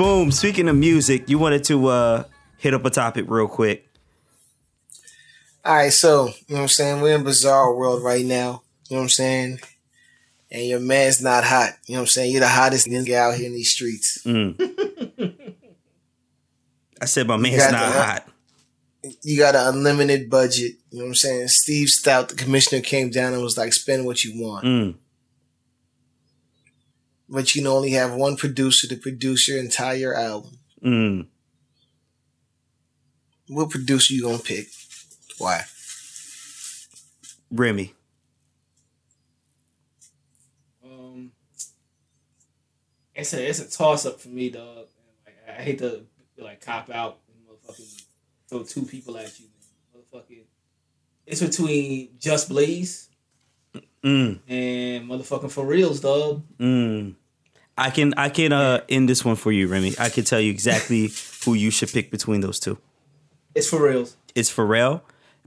Boom. Speaking of music, you wanted to uh, hit up a topic real quick. All right, so you know what I'm saying. We're in bizarre world right now. You know what I'm saying. And your man's not hot. You know what I'm saying. You're the hottest nigga out here in these streets. Mm. I said my man's not the- hot. You got an unlimited budget. You know what I'm saying. Steve Stoute, the commissioner, came down and was like, "Spend what you want." Mm. But you can only have one producer to produce your entire album. Mm. What producer you gonna pick? Why? Remy. Um, it's a it's a toss up for me, dog. Like, I hate to like cop out and motherfucking throw two people at you, man. Motherfucking, it's between Just Blaze Mm. and motherfucking for reals, dog. Mm. I can I can uh end this one for you, Remy. I can tell you exactly who you should pick between those two. It's for reals. It's Pharrell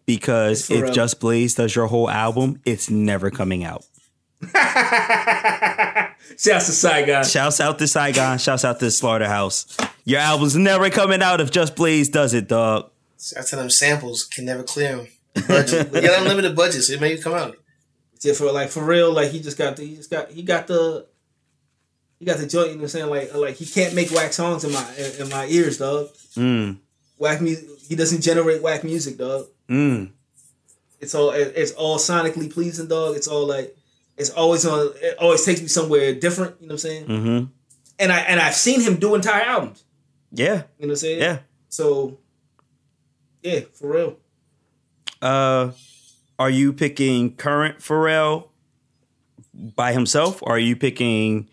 because It's if Pharrell. Just Blaze does your whole album, it's never coming out. Shouts to Saigon. Shouts out to Saigon. Shouts out to Slaughterhouse. Your album's never coming out if Just Blaze does it, dog. Shout to them samples can never clear them. Budget. you got unlimited budget, so it may come out. Yeah, for like for real, like he just got the he just got he got the he got the joint. You know what I'm saying? Like like he can't make whack songs in my in, in my ears, dog. Mm. Whack music. He doesn't generate whack music, dog. Mm. It's all it's all sonically pleasing, dog. It's all like it's always on. It always takes me somewhere different. You know what I'm saying? Mm-hmm. And I and I've seen him do entire albums. Yeah. You know what I'm saying? Yeah. So yeah, for real. Uh, are you picking current Pharrell by himself, or are you picking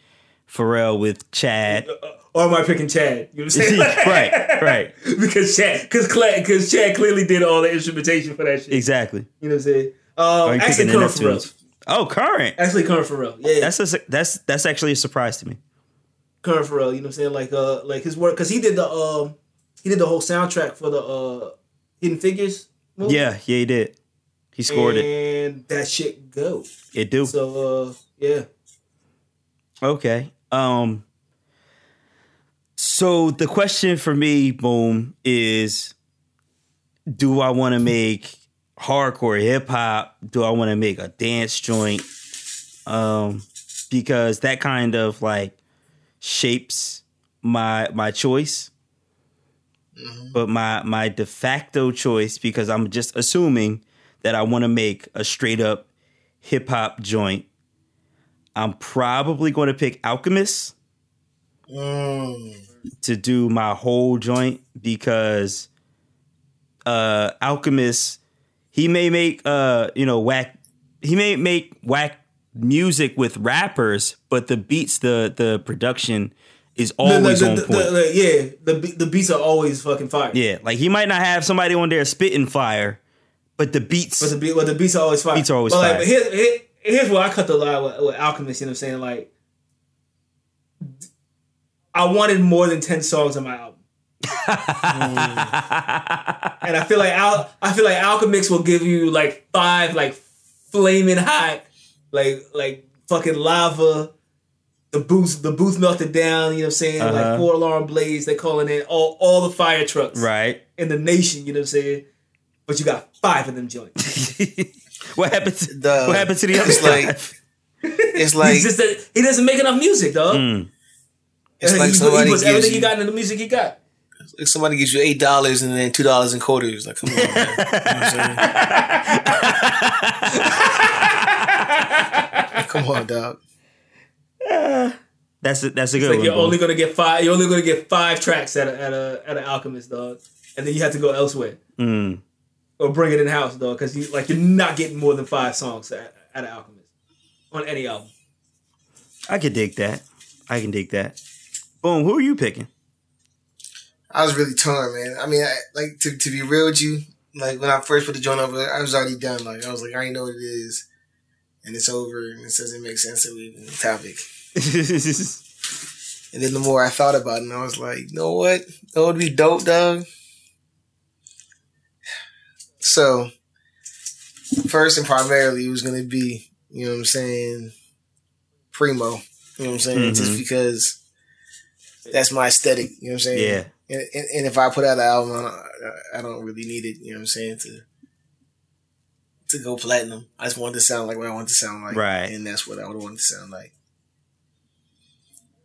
Pharrell with Chad? Or am I picking Chad? You know what I'm saying? right, right, because Chad, because because Chad clearly did all the instrumentation for that shit. exactly. You know what I'm saying? Um, actually, current Pharrell. Oh, current. Actually, current Pharrell. Yeah, That's a, that's that's actually a surprise to me. current Pharrell. You know what I'm saying? Like uh, like his work because he did the um, he did the whole soundtrack for the uh, Hidden Figures. Movie. Yeah, yeah, he did. He scored it. and that shit go. It do. So uh, yeah. Okay. Um. So the question for me, boom, is: Do I want to make hardcore hip hop? Do I want to make a dance joint? Um, because that kind of like shapes my my choice. But my my de facto choice, because I'm just assuming that I want to make a straight up hip hop joint. I'm probably going to pick Alchemist Mm. to do my whole joint because uh Alchemist he may make uh you know whack he may make whack music with rappers but the beats the the production is always the, on the, point. the- the- yeah, the the beats are always fucking fire. yeah, like he might not have somebody on there spitting fire but the beats But the beat, the beats are always fire. Beats are always but like, fire. But here, here, here's where I cut the line with, with Alchemist. You know what I'm saying? Like, I wanted more than ten songs on my album, and I feel like Al, I feel like Alchemist will give you like five, like flaming hot, like like fucking lava. The booth, the booth melted down. You know what I'm saying? Uh-huh. Like four alarm blaze. They're calling in all all the fire trucks right in the nation. You know what I'm saying? But you got five of them joints. what happened to The- what happened to the other it's like- five? It's like He's just that he doesn't make enough music, dog. Mm. it's he, like he somebody puts gives everything he you, got into the music he got. like somebody gives you eight dollars and then two dollars in quarters. Like, come on, man. You know what I'm saying? come on, dog. That's a, that's a good Like one. you're Boom. only gonna get five. You're only gonna get five tracks at a, at a at an Alchemist, dog, and then you have to go elsewhere Mm. Or bring it in house, dog, because you like you're not getting more than five songs out, at an Alchemist on any album. I can dig that. I can dig that. Boom. Who are you picking? I was really torn, man. I mean, I, like to to be real with you, like when I first put the joint over, I was already done. Like I was like, I already know what it is, and it's over, and it doesn't make sense to even the topic. And then the more I thought about it, and I was like, you know what? That would be dope, dog. So, first and primarily, it was going to be, you know what I'm saying, Primo. You know what I'm saying? Just Mhm. because that's my aesthetic. You know what I'm saying? Yeah. And, and, and if I put out an album, I don't, I don't really need it. You know what I'm saying? To to go platinum, I just want it to sound like what I want it to sound like, Right. And that's what I would want it to sound like.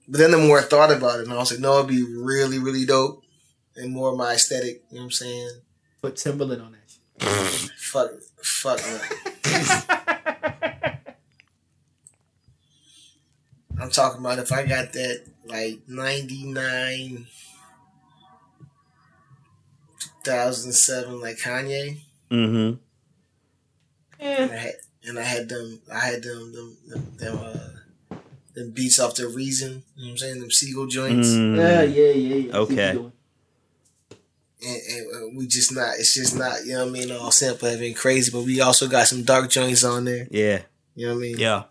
But then the more I thought about it, and I was like, no, it'd be really, really dope, and more of my aesthetic. You know what I'm saying? Put Timbaland on that shit. Fuck, fuck. man. I'm talking about if I got that like 99 2007 like Kanye Mm-hmm. and I had and I had them I had them them them, them uh them beats off the reason, you know what I'm saying? Them seagull joints. Mm. Yeah, yeah, yeah, yeah. I see Okay. You're doing. And, and uh, we just not it's just not, you know what I mean, all sample been crazy, but we also got some dark joints on there. Yeah. You know what I mean? Yeah.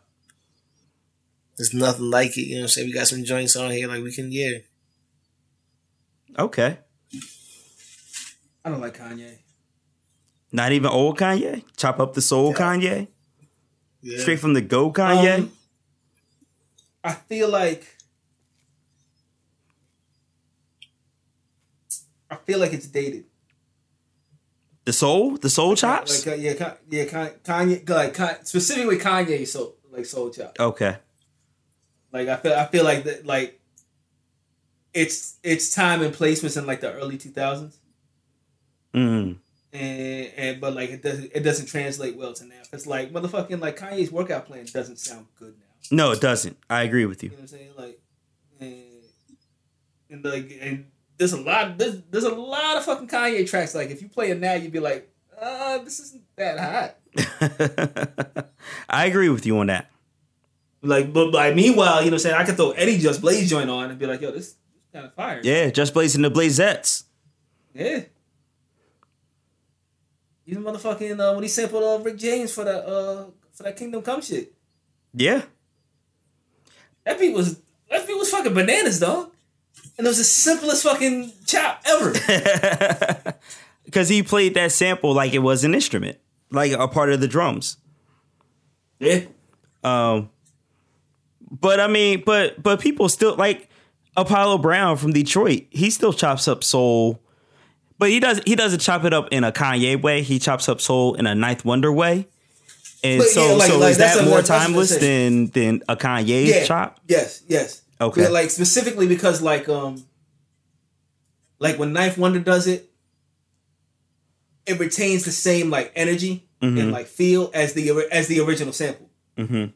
There's nothing like it, you know what I'm saying? We got some joints on here like we can yeah. Okay. I don't like Kanye. Not even old Kanye. Chop up the soul Kanye. Yeah. Straight from the go Kanye. Um, I feel like I feel like it's dated. the soul. The soul chops. Like, uh, yeah, yeah, Kanye, like specifically Kanye, so like soul chop. okay. Like I feel, I feel like that, like it's its time and place was in like the early two thousands, Mm. and and but like it doesn't it doesn't translate well to now. It's like motherfucking like Kanye's workout plan doesn't sound good now. No, it doesn't. I agree with you. You know what I'm saying? Like, and, and like, and there's a lot, there's, there's a lot of fucking Kanye tracks. Like, if you play it now, you'd be like, uh, this isn't that hot. I agree with you on that. Like, but like, meanwhile, you know what I'm saying? I could throw Eddie Just Blaze joint on and be like, yo, this, this kind of fire. Yeah, just blazing the blazettes. Yeah. Even motherfucking uh, when he sampled uh, Rick James for that uh for that Kingdom Come shit. Yeah. That beat was that beat was fucking bananas, dog. And it was the simplest fucking chop ever. Because he played that sample like it was an instrument, like a part of the drums. yeah. Um, but I mean, but but people still like Apollo Brown from Detroit. He still chops up soul, but he does he doesn't chop it up in a Kanye way. He chops up soul in a Ninth Wonder way. And But so, yeah, like- so like is that's that more that's what I'm timeless than than a Kanye yeah. chop? Yes, yes. Okay. But, like specifically because like um like when Ninth Wonder does it, it retains the same like energy Mhm. and like feel as the as the original sample. Mm-hmm. You know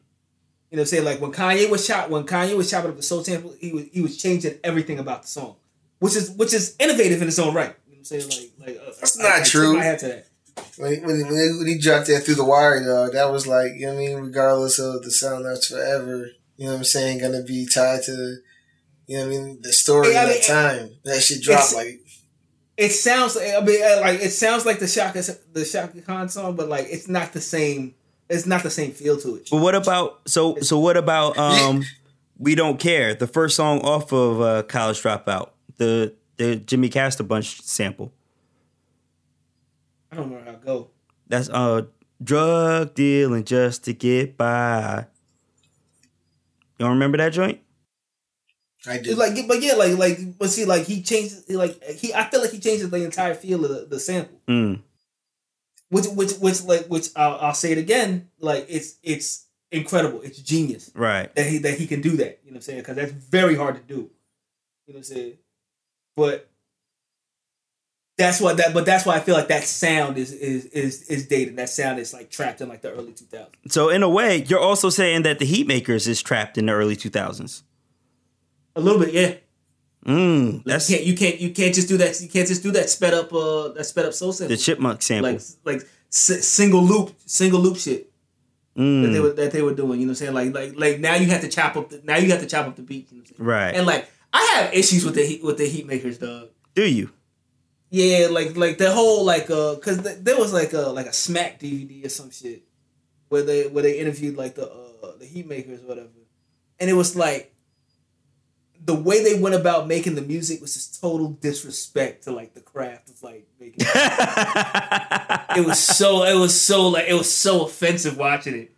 what I'm saying? Like when Kanye was chop when Kanye was chopping up the soul sample, he was he was changing everything about the song. Which is which is innovative in its own right. You know what I'm saying? Like like uh, That's I- not I, I tip true. my hat to that. When he, when, he, when he- when he dropped that through the wire, though, that was like, you know what I mean? Regardless of the sound that's forever, you know what I'm saying? Gonna be tied to, you know what I mean? The story Yeah, I at mean, that time. That shit dropped like, It sounds like I mean uh, like it sounds like the Chaka the Chaka Khan song, but like it's not the same. It's not the same feel to it. But what about so so what about um We Don't Care, the first song off of uh, College Dropout, the the Jimmy Castor Bunch sample. I don't know how it go. That's uh drug dealing just to get by. You don't remember that joint? I do. like, but yeah, like, like, but see, like, he changed, like, he. I feel like he changes the entire feel of the, the sample, Mm. which, which, which, like, which I'll, I'll say it again, like, it's, it's incredible, it's genius Right. that he that he can do that. You know what I'm saying? Because that's very hard to do. You know what I'm saying? But that's why that, but that's why I feel like that sound is is is is dated. That sound is like trapped in like the early 2000s. So in a way, you're also saying that the Heatmakerz is trapped in the early 2000s. A little bit, yeah. Mm, that's you can't you can't you can't just do that. You can't just do that sped up uh that sped up soul sample. the Chipmunk sample. like like s- single loop single loop shit that Mm, they were that they were doing. You know what I'm saying? Like like like now you have to chop up the now you have to chop up the beat. You know what I'm saying? right. And like I have issues with the heat with the heat makers, dog. Do you? Yeah, like like the whole like uh, cause th- there was like a like a Smack DVD or some shit where they where they interviewed like the uh the heat makers or whatever, and it was like the way they went about making the music was just total disrespect to like the craft of like making. it was so it was so like it was so offensive watching it.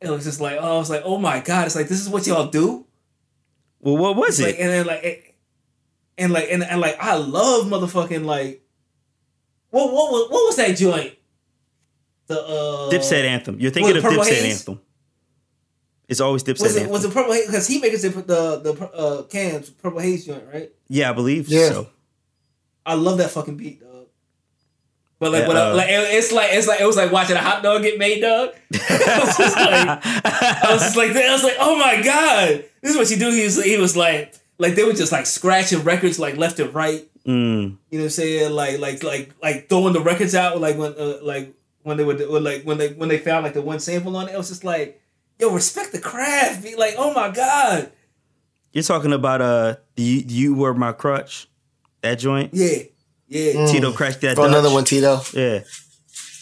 It was just like oh I was like oh my god it's like this is what y'all do. Well, what was like, it? and then like, it- and like, and, and like, I love motherfucking like, what what was what was that joint? The uh, Dipset anthem. You're thinking of Dipset Haze? anthem. It's always Dipset Was it anthem. was it purple haze? Because he makes it the the uh, Cam's purple haze joint, right? yeah, I believe Yeah. so. I love that fucking beat, dog. But like, Yeah, when I- uh, like it's like it's like it was like watching a hot dog get made, dog. I was just like, I was just like, I was like, oh my god, this is what you do. He was, he was like, like they were just like scratching records like left and right. Mm. You know what I'm saying? Like, like, like, like throwing the records out, like when, uh, like when they would, or like when they when they found like the one sample on it. It was just like, yo, respect the craft. Be like, oh my god, You're talking about uh, you, you were my crutch. That joint. yeah, yeah. Mm. Tito crashed that. Oh, another one, Tito. Yeah.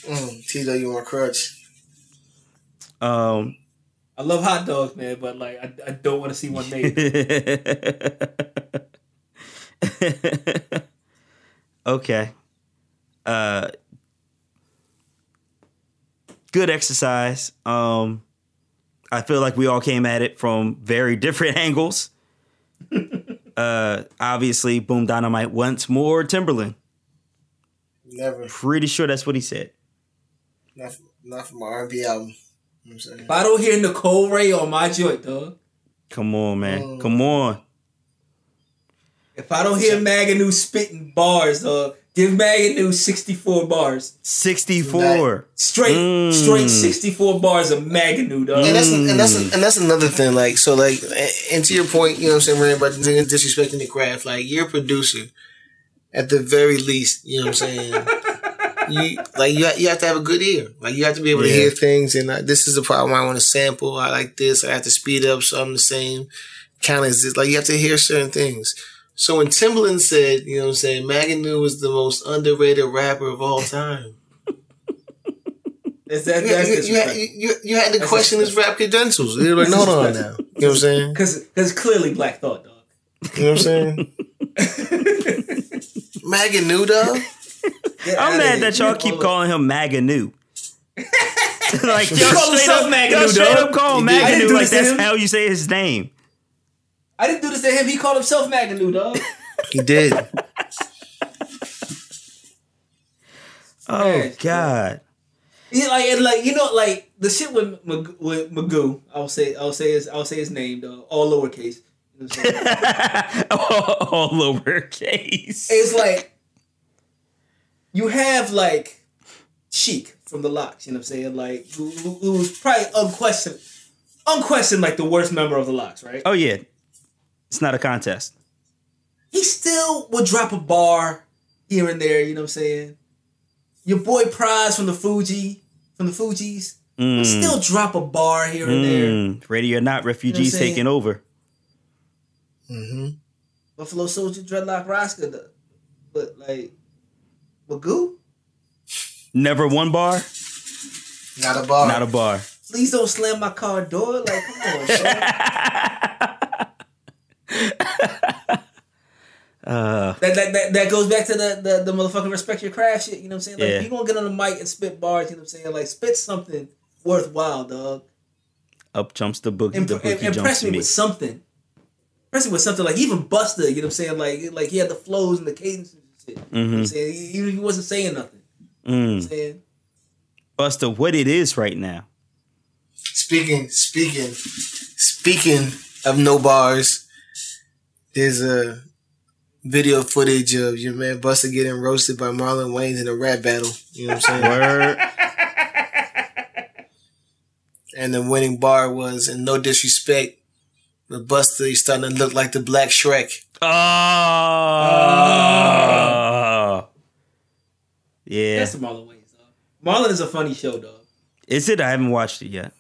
Mm, Tito, you want crutch? Um. I love hot dogs, man, but like, I, I don't want to see one made. okay. Uh good exercise. Um I feel like we all came at it from very different angles. uh obviously Boom Dynamite wants more Timbaland. Never. Pretty sure that's what he said. Not, from- not from my R&B album. You know what I'm saying? If I don't hear Nicole Wray on my joint, dog. Come on, man. Mm. Come on. If I don't hear Maganu spitting bars, dog, give Maganu 64 bars. 64. Straight, Mm. straight 64 bars of Maganu, dog. And that's and that's and that's another thing. Like so, like and to your point, you know what I'm saying, Ray, about disrespecting the craft. Like you're a producer, at the very least. You know what I'm saying. You like you you have to have a good ear. Like you have to be able to hear things. And uh, this is the problem. I want to sample. I like this. I have to speed up so I'm the same count as this. Like you have to hear certain things. So when Timbaland said, you know what I'm saying, Maganu was the most underrated rapper of all time. Is that, You, that's you, you, had, you, you had to That's question his rap credentials. You were like, no, hold on now. You know what I'm saying? Because it's clearly Black Thought, dog. You know what I'm saying? Maganu, though? Get I'm mad here. that y'all You keep calling him Maganu. like He y'all called straight himself up, Maganu, y'all straight up call him He did. I didn't Maganu like this that's him. how you say his name. I didn't do this to him. He called himself Maganu, dog. He did. Oh Yes, God. Yeah, like and like you know, like the shit with Mag- with Magoo. I'll say I'll say his I'll say his name though, all lowercase. You know what I'm saying? all, all lowercase. it's like you have like Sheek from the Lox. You know what I'm saying? Like who, who, who's probably unquestioned, unquestioned like the worst member of the Lox, right? Oh yeah, it's not a contest. He still would drop a bar here and there. You know what I'm saying? Your boy Pras from the Fugee from the Fugees, Mm, still drop a bar here and there. mm, ready or not, refugees You know what I'm saying? taking over. hmm Buffalo Soldier, Dreadlock Roscoe, but like Magoo, Never one bar, Not a bar. not a bar. please don't slam my car door. Like, come on. Uh, that, that, that that goes back to the, the the motherfucking respect your craft shit. You know what I'm saying? Like, Yeah. if you gonna get on the mic and spit bars, you know what I'm saying? Like, spit something worthwhile, dog. up jumps the boogie. Imp- the boogie jumps impress me me. with something. Impress me with something like even Busta. You know what I'm saying? Like like he had the flows and the cadence and shit. You know I'm Mhm. saying? He, he wasn't saying nothing. You know what I'm Mm. saying? Busta, what it is right now? Speaking, speaking, speaking of no bars, there's a video footage of your man Busta getting roasted by Marlon Wayans in a rap battle. You know what I'm saying? Word. and the winning bar was, and no disrespect, but Busta is starting to look like the Black Shrek. Oh. Yeah. That's the Marlon Wayans. Marlon is a funny show, dog. Is it? I haven't watched it yet.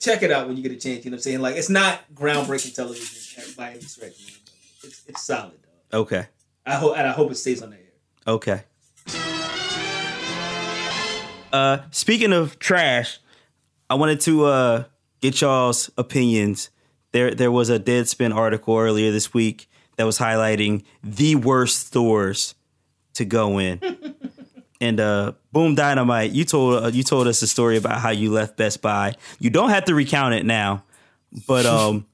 Check it out when you get a chance. You know what I'm saying? Like it's not groundbreaking television by any stretch, man. It's it's solid, dog. Okay. I hope and I hope it stays on the air. Okay. Uh, speaking of trash, I wanted to uh get y'all's opinions. There, there was a Deadspin article earlier this week that was highlighting the worst stores to go in. and uh, Boom Dynamite, you told uh, you told us a story about how you left Best Buy. You don't have to recount it now, but um,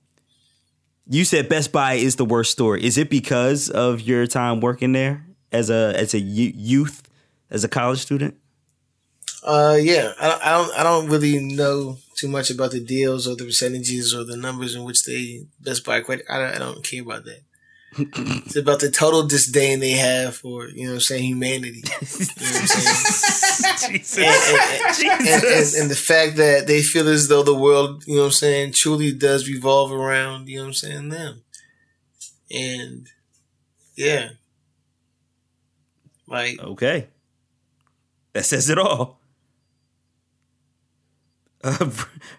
You said Best Buy is the worst store. Is it because of your time working there as a as a youth, as a college student? Uh, yeah, I, I don't, I don't really know too much about the deals or the percentages or the numbers in which they Best Buy credit. I don't, I don't care about that. It's about the total disdain they have for, you know what I'm saying, humanity. You know I'm saying? Jesus. and, and, and, and, and the fact that they feel as though the world, you know what I'm saying, truly does revolve around, you know what I'm saying, them. And yeah. Like, Okay. That says it all. Uh,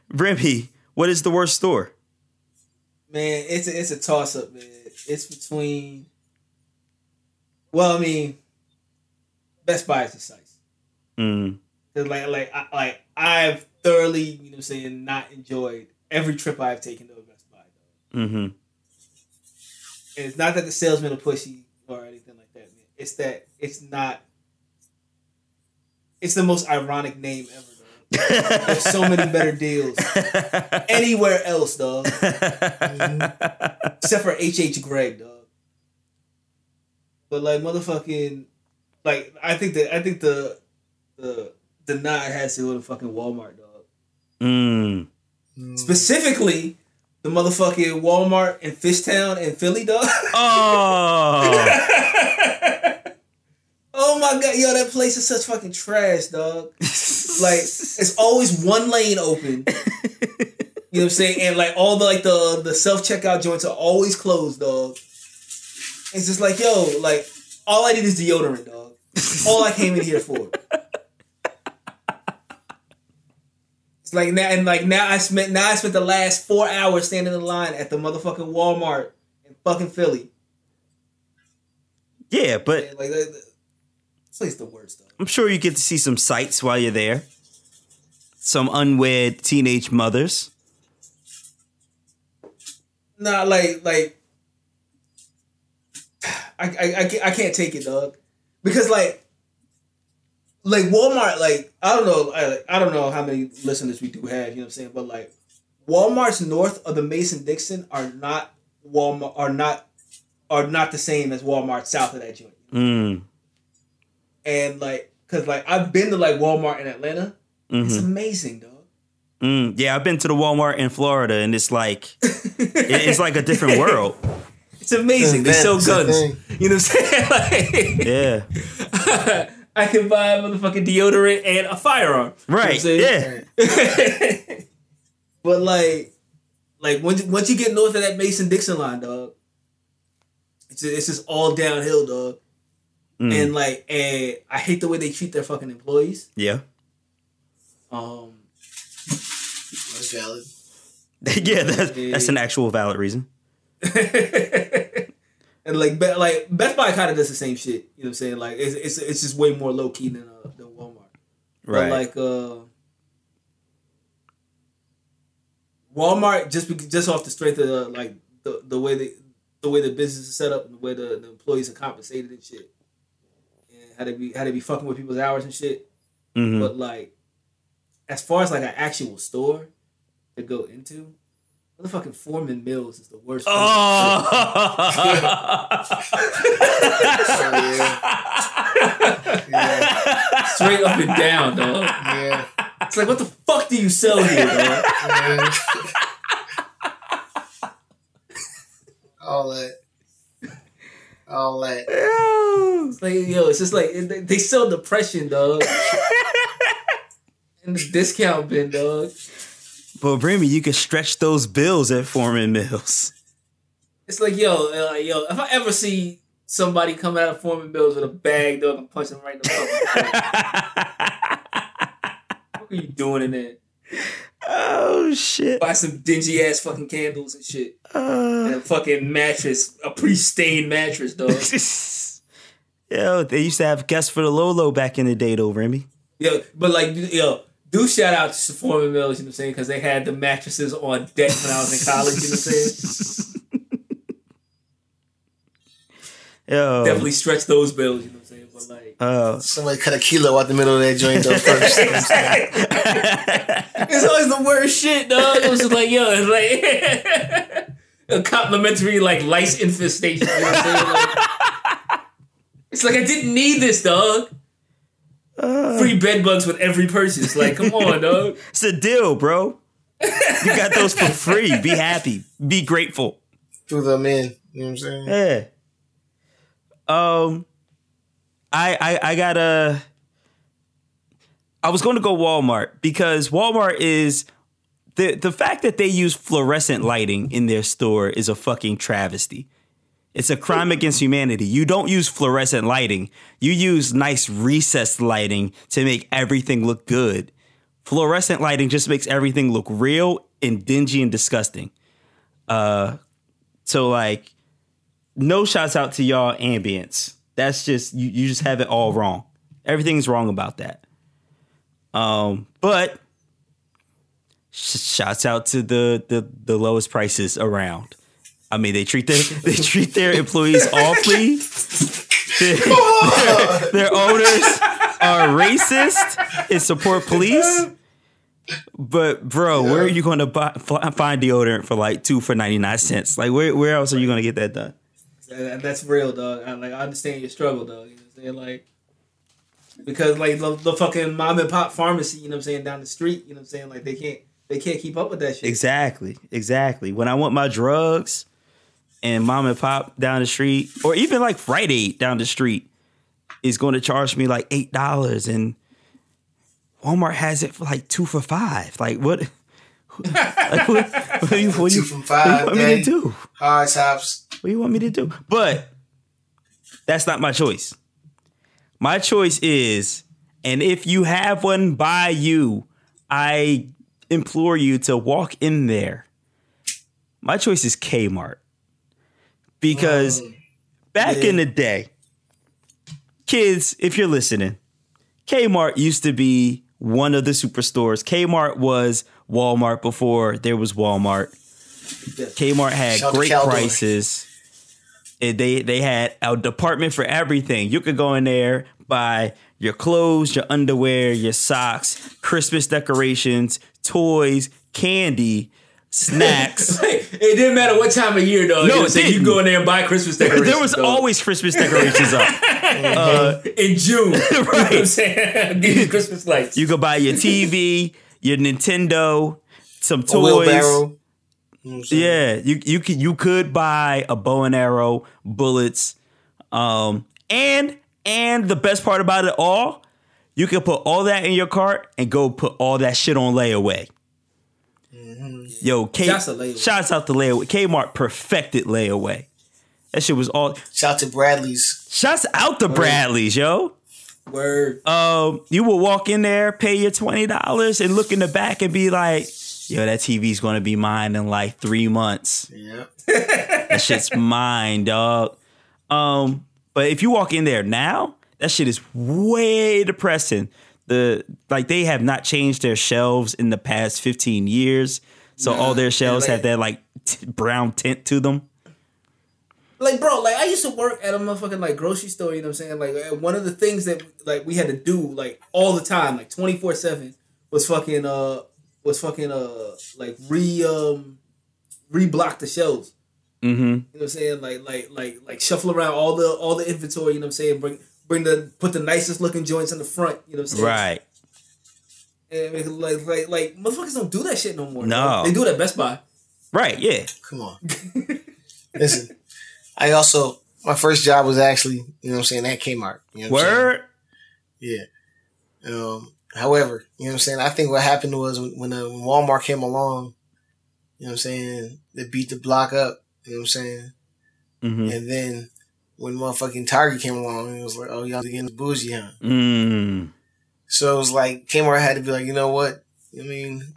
Remy, what is the worst store? Man, it's a, it's a toss up, man. It's between. Well, I mean, Best Buy is decisive. Mm, Cause like like I, like I've thoroughly, you know, what I'm saying not enjoyed every trip I've taken to a Best Buy. Though. mm-hmm. And it's not that the salesmen are pushy or anything like that, man. It's that it's not. It's the most ironic name ever. Though. There's so many better deals anywhere else, dog, except for H. H. Gregg, dog. But like motherfucking, like I think that I think the the the nod has to go to fucking Walmart, dog. mm. mm, Specifically, the motherfucking Walmart in Fishtown and Philly, dog. Oh. oh my god, yo, that place is such fucking trash, dog. Like it's always one lane open. You know what I'm saying? And like all the like the the self checkout joints are always closed, dog. It's just like, yo, like all I need is deodorant, dog. All I came in here for. It's like now and like now I spent now I spent the last four hours standing in line at the motherfucking Walmart in fucking Philly. yeah, but like that- that- this place the worst, dog. I'm sure you get to see some sights while you're there. Some unwed teenage mothers. Nah, like like I I I can't, I can't take it, dog. Because like like Walmart, like I don't know, I, I don't know how many listeners we do have, you know what I'm saying, but like Walmart's north of the Mason Dixon are not Walmart are not are not the same as Walmart south of that joint. Mm. And like cuz like I've been to like Walmart in Atlanta. It's mhm. amazing, dog. Mm. Yeah, I've been to the Walmart in Florida, and it's like it- it's like a different world. It's amazing. They It's a sell guns. You know what I'm saying? Like, Yeah, I can buy a motherfucking deodorant and a firearm. You know I'm right. saying? Yeah, but like, like once once you get north of that Mason Dixon line, dog, it's just, it's just all downhill, dog. Mm. And like, and I hate the way they treat their fucking employees. yeah, Um, that's valid. yeah. That's, that's an actual valid reason. and like, Be- like Best Buy kind of does the same shit. You know what I'm saying? Like, it's it's, it's just way more low key than uh, than Walmart. Right. But like uh Walmart just be, just off the strength of the, like the, the way they the way the business is set up and the way the, the employees are compensated and shit. And how they be how they be fucking with people's hours and shit. Mhm. But like as far as like an actual store to go into, motherfucking Forman Mills is the worst. place. Oh. Yeah. Straight up and down, dog. Yeah. It's like what the fuck do you sell here, dog? yeah. All that. All that. It's like yo, it's just like they, they sell depression, dog. In the discount bin, dog. But Remy, you can stretch those bills at Forman Mills. It's like yo, uh, yo. If I ever see somebody come out of Forman Mills with a bag, dog, and punch them right in the mouth. What are you doing in there? Oh shit. Buy some dingy ass fucking candles and shit, Uh, and a fucking mattress, a pre-stained mattress, dog. Yo, they used to have guests for the Lolo back in the day, though, Remy. Yo, but like, yo, do shout out to Forman Mills, you know what I'm saying? Because they had the mattresses on deck when I was in college, you know what I'm saying? Yo, Definitely stretch those bills, you know Uh, Somebody cut a kilo out the middle of that joint though first. You know what I'm saying? it's always the worst shit, dog. It was just like, yo, it's like, a complimentary like lice infestation. You know what I'm saying? Like, it's like I didn't need this, dog. Free bed bugs with every purchase. Like, come on, dog. It's a deal, bro. You got those for free. Be happy. Be grateful. Threw them in. You know what I'm saying? Yeah. Um, I I I gotta. I was going to go Walmart because Walmart is the the fact that they use fluorescent lighting in their store is a fucking travesty. It's a crime against humanity. You don't use fluorescent lighting. You use nice recessed lighting to make everything look good. Fluorescent lighting just makes everything look real and dingy and disgusting. Uh so like no shouts out to y'all ambience. That's just you, you just have it all wrong. Everything's wrong about that. Um, but sh- shouts out to the, the the lowest prices around. I mean, they treat their they treat their employees awfully. Their, their, their owners are racist and support police. But bro, where are you going to buy, find deodorant for like two for ninety nine cents? Like where where else are you going to get that done? And that's real, dog. I, like I understand your struggle, dog. You know what I'm saying? Like because like the, the fucking mom and pop pharmacy, you know what I'm saying, down the street, you know what I'm saying? Like they can't they can't keep up with that shit. Exactly, exactly. When I want my drugs and mom and pop down the street, or even like Rite Aid down the street, is going to charge me like eight dollars, and Walmart has it for like two for five. Like what? like what, what do you, what do you, Two from what do you five, want me to do? Hard tops. What do you want me to do? But that's not my choice. My choice is, and if you have one by you, I implore you to walk in there. My choice is Kmart. Because back in the day, kids, if you're listening, Kmart used to be one of the superstores. Kmart was Walmart before there was Walmart. Kmart had Shout great prices. And they they had a department for everything. You could go in there buy your clothes, your underwear, your socks, Christmas decorations, toys, candy, snacks. it didn't matter what time of year, though. No, you know, it so you didn't. go in there and buy Christmas decorations. there was dog. always Christmas decorations up. Uh, in June. right. You know what I'm saying? Give you Christmas lights. you could buy your TV, your Nintendo, some A toys. Wheelbarrow. You know what I'm saying? Yeah, you you could you could buy a bow and arrow, bullets, um, and and the best part about it all, you can put all that in your cart and go put all that shit on layaway. Yo, K, Shouts shouts out to layaway. Kmart perfected layaway. That shit was all. Shout out to Bradley's. Shouts out to Bradley's, yo. Word. um, you will walk in there, pay your twenty dollars, and look in the back and be like, "Yo, that TV's gonna be mine in like three months. Yeah. That shit's mine, dog." Um, but if you walk in there now, that shit is way depressing. The like they have not changed their shelves in the past fifteen years, so all their shelves like- have that like t- brown tint to them. like bro, like I used to work at a motherfucking like grocery store. You know what I'm saying? Like uh, one of the things that like we had to do like all the time, like 24 seven, was fucking uh was fucking uh like re um reblock the shelves. Mm-hmm. You know what I'm saying? Like like like like shuffle around all the all the inventory. You know what I'm saying? Bring bring the put the nicest looking joints in the front. You know what I'm saying? Right. And like like like motherfuckers don't do that shit no more. No. dog. they do it at Best Buy. Right. Yeah. Come on. Listen, I also my first job was actually, you know what I'm saying, at Kmart. You know what I'm saying? Word. Yeah. Um, however, you know what I'm saying? I think what happened was when, when, uh, when Walmart came along, you know what I'm saying, they beat the block up, you know what I'm saying? Mm-hmm. And then when motherfucking Target came along, it was like, oh, y'all getting bougie, huh? Mm. So it was like, Kmart had to be like, you know what? I mean,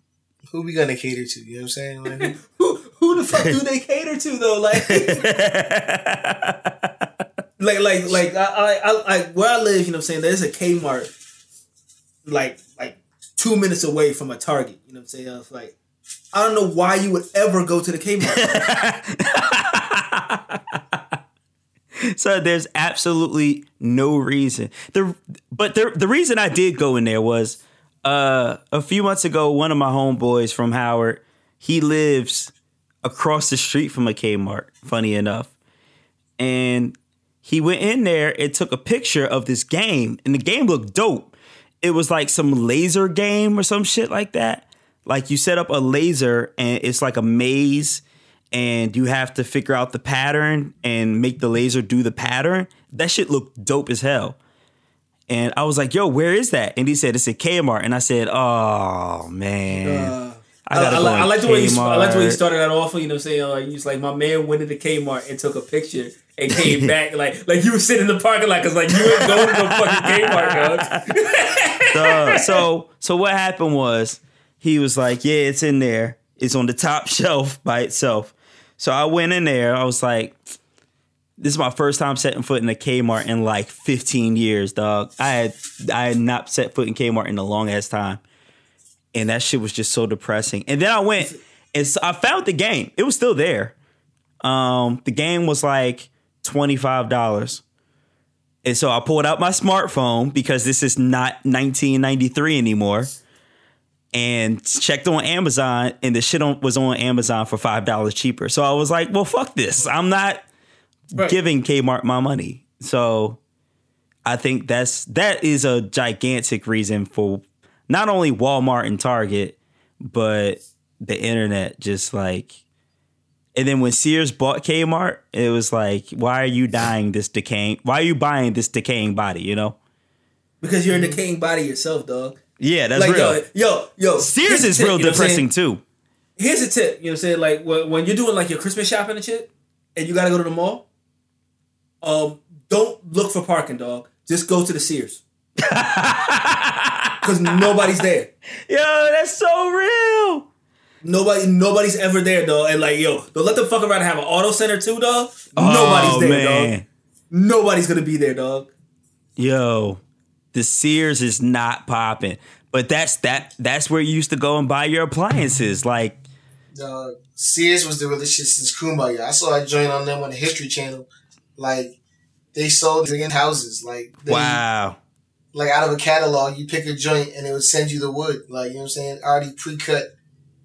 who we gonna cater to? You know what I'm saying? Like, who- Who who the fuck do they cater to though? Like like like like I, I I like where I live, you know what I'm saying, there's a Kmart like like two minutes away from a Target. You know what I'm saying? I was like, I don't know why you would ever go to the Kmart. so there's absolutely no reason. The but the the reason I did go in there was uh a few months ago one of my homeboys from Howard, he lives across the street from a Kmart, funny enough. And he went in there and took a picture of this game, and the game looked dope. It was like some laser game or some shit like that. Like you set up a laser and it's like a maze and you have to figure out the pattern and make the laser do the pattern. That shit looked dope as hell. And I was like, yo, where is that? And he said, it's at Kmart. And I said, oh, man. Uh, I, I, I, I like the way you I like the way you started that off. You know, what I'm saying like you was like my man went into Kmart and took a picture and came back like like you were sitting in the parking lot because like you ain't going to no fucking Kmart, dog. so so what happened was he was like, yeah, it's in there. It's on the top shelf by itself. So I went in there. I was like, this is my first time setting foot in a Kmart in like 15 years, dog. I had I had not set foot in Kmart in a long ass time. And that shit was just so depressing. And then I went and so I found the game. It was still there. Um, the game was like $25. And so I pulled out my smartphone because this is not 1993 anymore and checked on Amazon, and the shit on, was on Amazon for five dollars cheaper. So I was like, "Well, fuck this! I'm not right. giving Kmart my money." So I think that's that is a gigantic reason for not only Walmart and Target, but the internet. Just like, and then when Sears bought Kmart, it was like, "Why are you dying this decaying? Why are you buying this decaying body?" You know, because you're a decaying body yourself, dog. Yeah, that's like, real. Yo, yo, yo Sears is tip, real depressing too. Here's a tip. You know what I'm saying? Like when, when you're doing like your Christmas shopping and shit, and you gotta go to the mall, um, don't look for parking, dog. Just go to the Sears. Because nobody's there. Yo, that's so real. Nobody, nobody's ever there, dog. And like, yo, don't let the fuck around have an auto center too, dog. Oh, nobody's there, man. dog. Nobody's gonna be there, dog. Yo, the Sears is not popping. But that's that that's where you used to go and buy your appliances. Like uh, Sears was the realest shit since Kumbaya. I saw a joint on them on the History Channel. Like they sold in houses. Like they, wow. Like out of a catalog, you pick a joint and it would send you the wood. Like you know what I'm saying, already pre cut,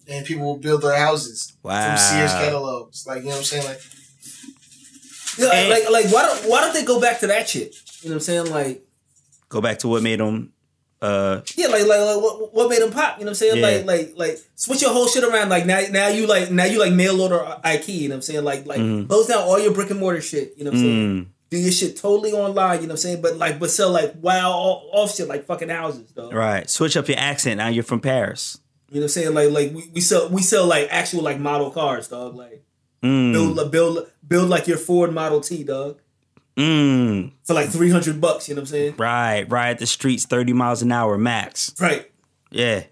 and people will build their houses wow. from Sears catalogs. Like you know what I'm saying, like. Yeah, like like why don't why don't they go back to that shit? You know what I'm saying? Like go back to what made them uh, yeah, like like, like what, what made them pop? You know what I'm saying? Yeah. Like like like switch your whole shit around. Like now now you like now you like mail order IKEA. You know what I'm saying? Like like mm. close down all your brick and mortar shit. You know what I'm mm. saying? Do your shit totally online. You know what I'm saying? But like but sell like wow off shit like fucking houses, though. Right. Switch up your accent. Now you're from Paris. You know what I'm saying? Like like we, we sell we sell like actual like model cars, dog. Like mm. build build build like your Ford Model T, dog. Mm. For like 300 bucks, you know what I'm saying? Right, right. The streets 30 miles an hour max. Right. Yeah.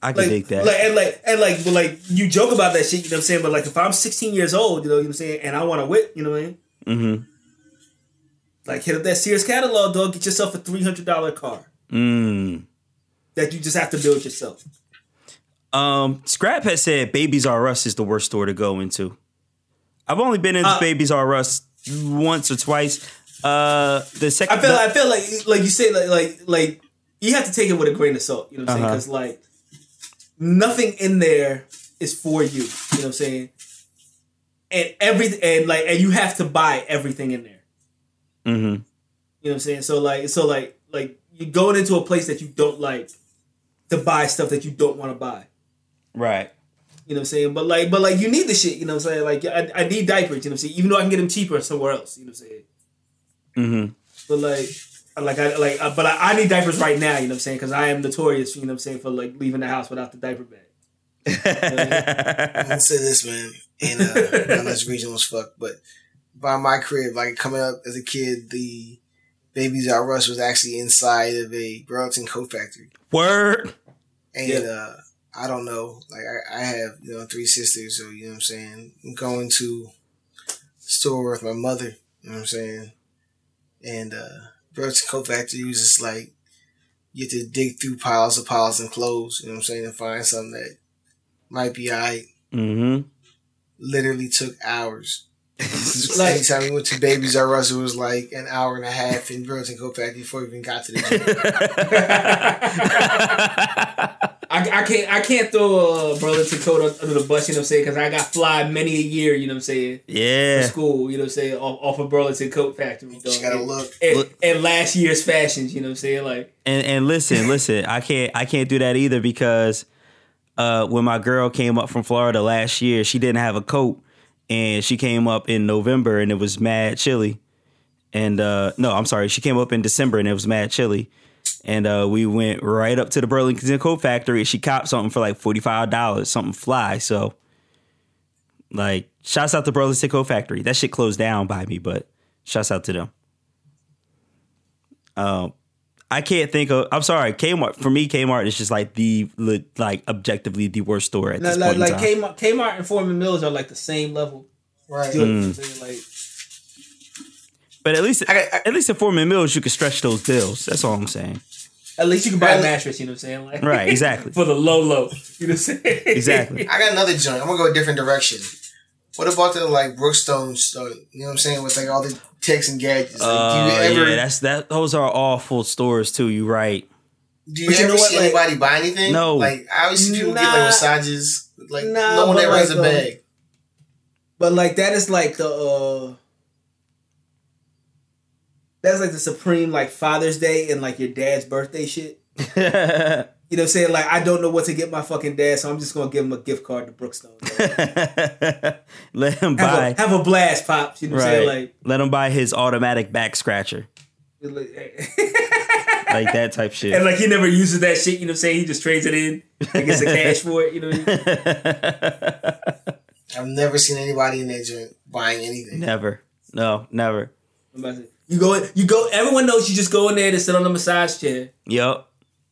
I can like, dig that. Like and like and like but like you joke about that shit, you know what I'm saying? But like if I'm 16 years old, you know, you know what I'm saying, and I want to whip, you know what I mean? Mm-hmm. Like hit up that Sears catalog, dog, get yourself a three hundred dollar car. Mm. That you just have to build yourself. Um, Scrap has said Babies R Us is the worst store to go into. I've only been into uh, Babies R Us once or twice. Uh, the second, I feel, the, I feel like, like you say, like, like, like you have to take it with a grain of salt. You know what I'm uh-huh. saying? Because like nothing in there is for you. You know what I'm saying? And everything, and like, and you have to buy everything in there. Mm-hmm. You know what I'm saying? So like, so like, like you going into a place that you don't like to buy stuff that you don't want to buy. Right. You know what I'm saying? But like, but like, you need the shit. You know what I'm saying? Like, I, I need diapers. You know what I'm saying? Even though I can get them cheaper somewhere else. You know what I'm saying? Mm-hmm. But like, like I like, uh, but I, I, need diapers right now. You know what I'm saying? Because I am notorious. You know what I'm saying for like leaving the house without the diaper bag. You know I am gonna say this, man. And uh, I know this regional as fuck, but by my crib, like coming up as a kid, the Babies R Us was actually inside of a Burlington coat factory. Word. And yeah. uh, I don't know. Like I, I have, you know, three sisters, so you know what I'm saying. I'm going to store with my mother, you know what I'm saying? And uh Burlington Coat Factory was just like you have to dig through piles of piles and clothes, you know what I'm saying, and find something that might be alright. Mm-hmm. Literally took hours. like, anytime we went to Babies R Us, it was like an hour and a half in Burlington Coat Factory before we even got to the gym. I, I, I can't I can't throw a Burlington coat under the bus. You know what I'm saying? Because I got fly many a year. You know what I'm saying? Yeah. For school. You know what I'm saying? Off, off of Burlington Coat Factory. Dog. Just gotta look. And, Look. and last year's fashions. You know what I'm saying? Like And and listen, listen, I can't I can't do that either because uh when my girl came up from Florida last year, she didn't have a coat and she came up in November and it was mad chilly. And uh no, I'm sorry, she came up in December and it was mad chilly. And uh we went right up to the Burlington Coat Factory. and She copped something for like $45, something fly. So like shouts out to Burlington Coat Factory. That shit closed down by me, but shouts out to them. Um I can't think of. I'm sorry, Kmart. For me, Kmart is just like the like objectively the worst store at No, this like, point like in time. Kmart, Kmart and Forman Mills are like the same level. Right. Mm. you know what I'm saying? Like But at least, I I- at least at Forman Mills, you can stretch those bills. That's all I'm saying. at least you can buy a mattress. You know what I'm saying? Like Right, exactly. for the low low. You know what I'm saying? Exactly. I got another joint. I'm gonna go a different direction. What about the like Brookstone store? You know what I'm saying? With like all the techs and gadgets. Like, Oh do you ever yeah, that's that. Those are awful stores too. You right. do you But you ever know what, see like- anybody buy anything? No. Like I always see people get like massages. Like Nah, no one but ever has a like, um, bag. But like that is like the uh that's like the supreme like Father's Day and like your dad's birthday shit. Let You know what I'm saying? Like I don't know what to get my fucking dad, so I'm just gonna give him a gift card to Brookstone. Let him Have buy. a, have a blast, pops. You know what I'm saying? Like, Let him buy his automatic back scratcher, like like that type shit. and like he never uses that shit. You know what I'm saying? He just trades it in, and gets the cash for it. You know. I mean? I've never seen anybody in that buying anything. never. No, never. I'm about to say, You go, you go. Everyone knows you just go in there to sit on the massage chair Yup.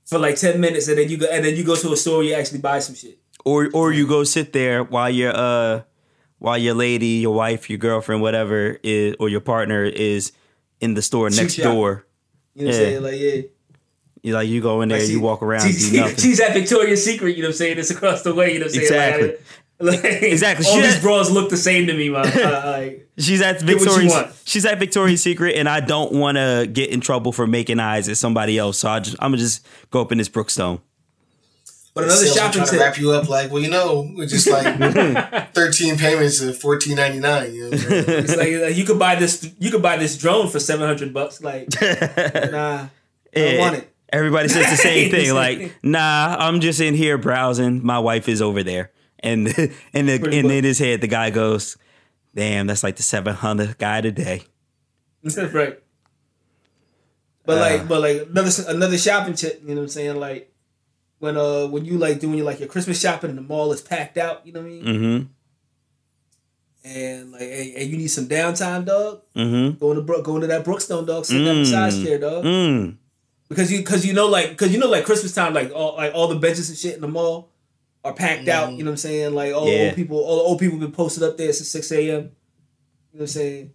For like ten minutes, and then you go, and then you go to a store. You actually buy some shit. or or you go sit there while your uh while your lady, your wife, your girlfriend, whatever is or your partner is in the store next door. You know what Yeah. I'm saying? Like, yeah. You like you go in there, Like, you walk around, she- she- She's at Victoria's Secret. You know what I'm saying? It's across the way. You know what I'm saying? Exactly. Like, like, Exactly. All She these had- bras look the same to me, man. Uh, like, She's at Victoria's. She's at Victoria's Secret, and I don't want to get in trouble for making eyes at somebody else. So I just I'm gonna just go up in this Brookstone. but another Salesman shopping trying to tip. wrap you up like, well, you know, it's just like thirteen payments of fourteen ninety nine. You know, what I'm saying? It's like, like, you could buy this. You could buy this drone for seven hundred bucks. Like, nah, I don't want it. Everybody says the same thing. Like, nah, I'm just in here browsing. My wife is over there, and and the, and in his head, the guy goes, "Damn, that's like the 700 guy today." right. But Uh. like, but like another another shopping tip. You know what I'm saying? Like when uh when you like doing your like your Christmas shopping and the mall is packed out. You know what I mean? Mm-hmm. And like, and, and you need some downtime, dog. Mm-hmm. Going to Brook, going to that Brookstone, dog. Sit in that Mm. massage chair, dog. Mm. Because you, because you know, like, because you know, like Christmas time, like all, like all the benches and shit in the mall are packed out. You know what I'm saying? Like all the Yeah. old people, all the old people been posted up there since six a.m. You know what I'm saying?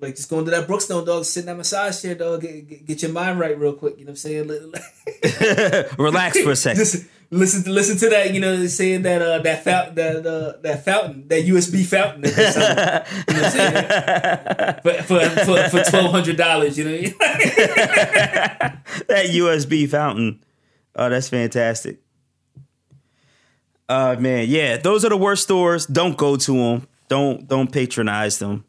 Like just going to that Brookstone, dog. sitting that massage chair, dog. Get, get, get your mind right real quick. You know what I'm saying? Relax for a second. Just listen, to, listen to that. You know, saying that uh, that fountain, that uh, that fountain, that USB fountain. That they sell. you know what I'm saying? For for for, for twelve hundred dollars. You know. What I mean? that USB fountain. Oh, that's fantastic. Uh man, yeah, those are the worst stores. Don't go to them. Don't don't patronize them.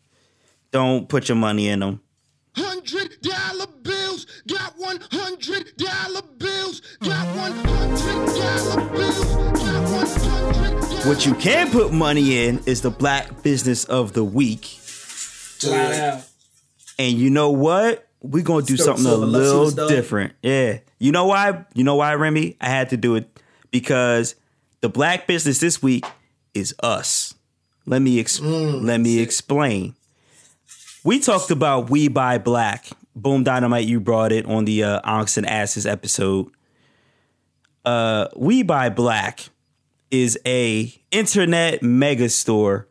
Don't put your money in them. Hundred dollar bills, got one hundred dollar bills, got one hundred dollar bills, got one hundred. What you can put money in is the Black Business of the Week. Wow. And you know what? We're gonna do something a little different. Yeah. You know why? You know why, Remy? I had to do it because the black business this week is us. Let me ex- let me explain. We talked about We Buy Black. Boom Dynamite, you brought it on the uh, Onks and Asses episode. Uh, we Buy Black is a internet mega store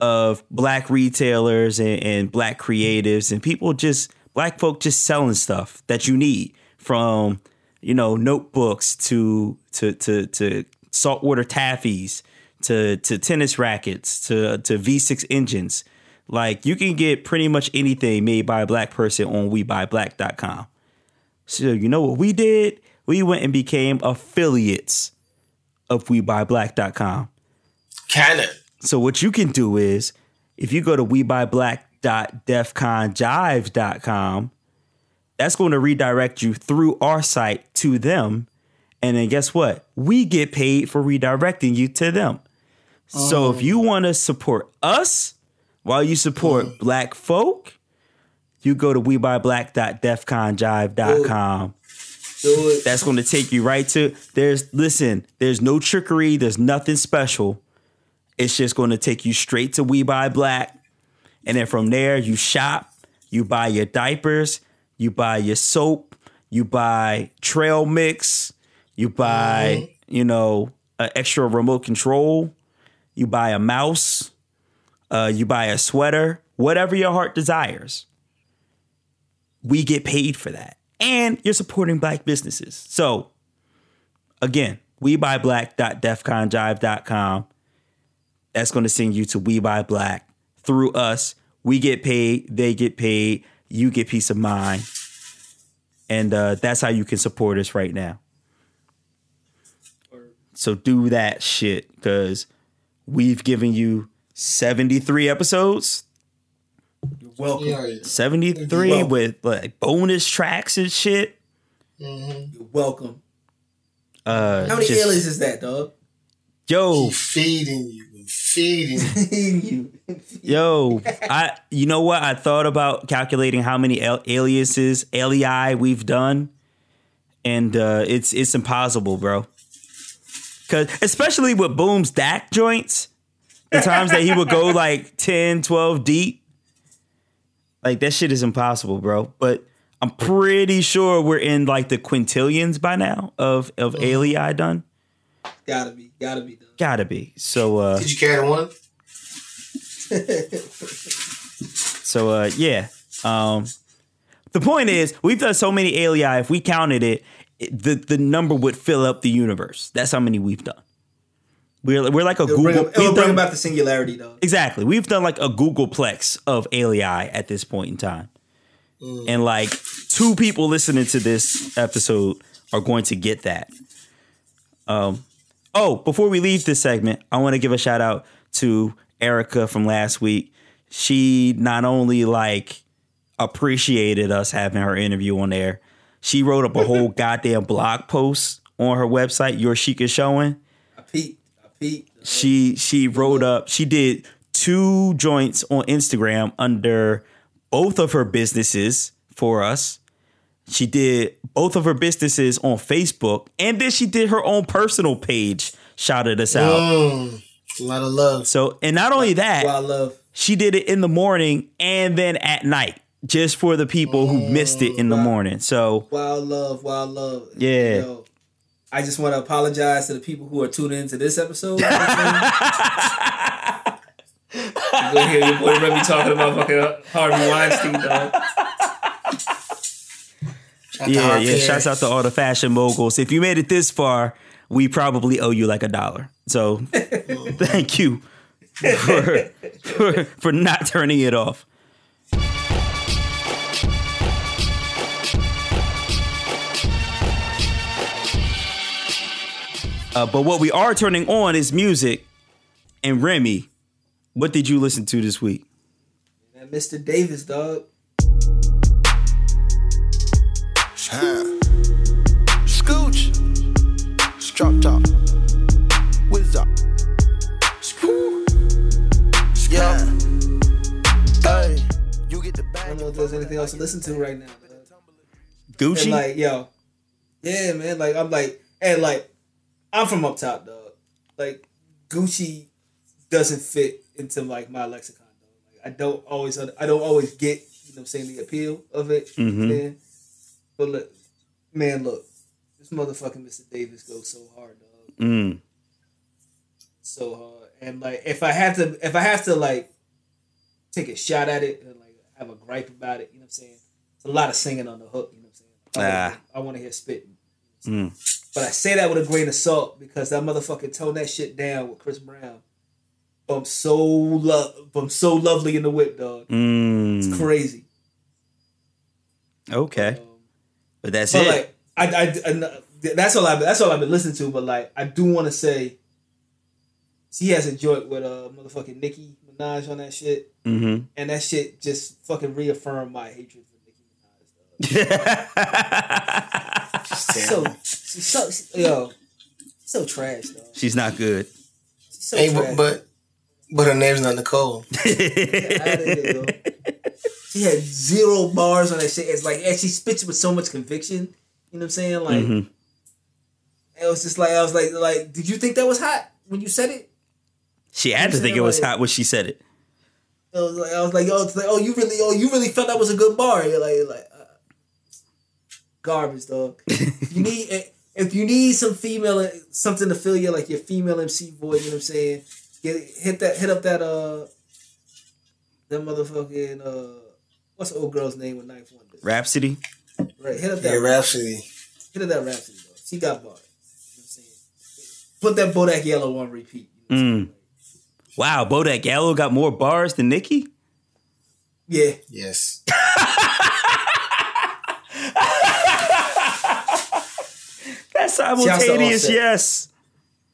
of black retailers and, and black creatives and people just black folk just selling stuff that you need from you know notebooks to to to to saltwater taffies to to tennis rackets to to V6 engines like you can get pretty much anything made by a black person on webuyBlack.com so you know what we did we went and became affiliates of WeBuyBlack.com. Kinda. So what you can do is if you go to WeBuyBlack.defconjive.com, that's going to redirect you through our site to them. And then guess what? We get paid for redirecting you to them. So if you oh. want to support us while you support mm. black folk, you go to WeBuyBlack.defconjive.com. Do it. That's going to take you right to there's listen, there's no trickery, there's nothing special. It's just going to take you straight to We Buy Black. And then from there you shop, you buy your diapers, you buy your soap, you buy trail mix, you buy, you know, an extra remote control, you buy a mouse, uh, you buy a sweater, whatever your heart desires we get paid for that. And you're supporting black businesses. So again, we buy black.defconjive.com. That's going to send you to We Buy Black through us. We get paid, they get paid, you get peace of mind. And uh, that's how you can support us right now. So do that shit because we've given you 73 episodes. You're welcome. Yeah, yeah. 73 Well- with like bonus tracks and shit. Mm-hmm. You're welcome. Uh, How many just- aliens is that, dog? Yo, Feeding you, and feeding you. you. yo, I you know what? I thought about calculating how many al- aliases, alii we've done, and uh, it's it's impossible, bro. Cause especially with Boom's DAC joints, the times that he would go like 10, 12 deep, like that shit is impossible, bro. But I'm pretty sure we're in like the quintillions by now of of alii done. Gotta be. Gotta be done. Gotta be. So uh Did you carry one? So uh yeah. Um the point is we've done so many alii if we counted it, it the the number would fill up the universe. That's how many we've done. We're we're like a It'll Google bring, it'll we've bring about the singularity, though. Exactly. We've done like a googolplex of alii at this point in time. And like two people listening to this episode are going to get that. Um oh, before we leave this segment, I want to give a shout out to Erica from last week. She not only like appreciated us having her interview on there, she wrote up a whole goddamn blog post on her website, Your Chic is Showing I peeped. I peeped. she she wrote up she did two joints on instagram under both of her businesses for us she did both of her businesses on facebook and then she did her own personal page shouted us out Mm, a lot of love. so and not only that love. she did it in the morning and then at night just for the people who missed it in the morning so Wild love. Wild love. Yeah. Yo, I just want to apologize to the people who are tuning into this episode. you know what I'm saying? You go hear your boy Remy talking about fucking uh, Harvey Weinstein, dog. Shout yeah yeah shouts out to all the fashion moguls if you made it this far we probably owe you like a dollar so thank you for, for for not turning it off uh, but what we are turning on is music and remy what did you listen to this week And Mr. Davis, dog. Scooch. Drop top. Whiz up. Scoo. Yeah. Hey. You get the I don't know if there's anything else to listen to right now. dog. gucci And like, yo, yeah, man. Like, I'm like, and like, I'm from up top, dog. Like, Gucci doesn't fit into like my lexicon, dog. Like, I don't always, I don't always get, you know, what I'm saying the appeal of it. You know what I'm Mhm. saying? But look, man, look, this motherfucking Mr. Davis goes so hard, dog. mm. So hard. And like, if I have to, if I have to like take a shot at it and like have a gripe about it, you know what I'm saying? It's a lot of singing on the hook, you know what I'm saying? I Ah. Want to hear spitting. Mm. But I say that with a grain of salt because that motherfucker toned that shit down with Chris Brown. Bump so lo- bump so lovely in the whip, dog. Mm. It's crazy. okay Um, but that's but it like, I, I, I- that's all I that's all I've been listening to. But like, I do want to say, he has a joint with uh motherfucking Nicki Minaj on that shit, Mm-hmm. and that shit just fucking reaffirmed my hatred for Nicki Minaj. Dog. So, she's so yo, so trash, dog. She's not good. She's so Hey, trash. but, but but her name's not Nicole. Get here. She had zero bars on that shit. It's like, and she spits with so much conviction. You know what I'm saying? Like, Mhm. it was just like, I was like, like, did you think that was hot when you said it? She had to think it was like- hot when she said it. It was like, I was like, oh, it's like, oh, you really, oh, you really felt that was a good bar. You're like, you're like, garbage, dog. If you need, if you need some female, something to fill your like your female MC void. You know what I'm saying? Get hit that, hit up that uh, that motherfucking uh, what's the old girl's name with Ninth Wonder? Rapsody. Right, hit up that Yeah, Rapsody. hit up that Rapsody, dog. She got bars. You know what I'm saying? Put that Bodak Yellow on repeat. You know what Mm. Wow, Bodak Yellow got more bars than Nicki. Yeah. Yes. simultaneous. Offset. Yes.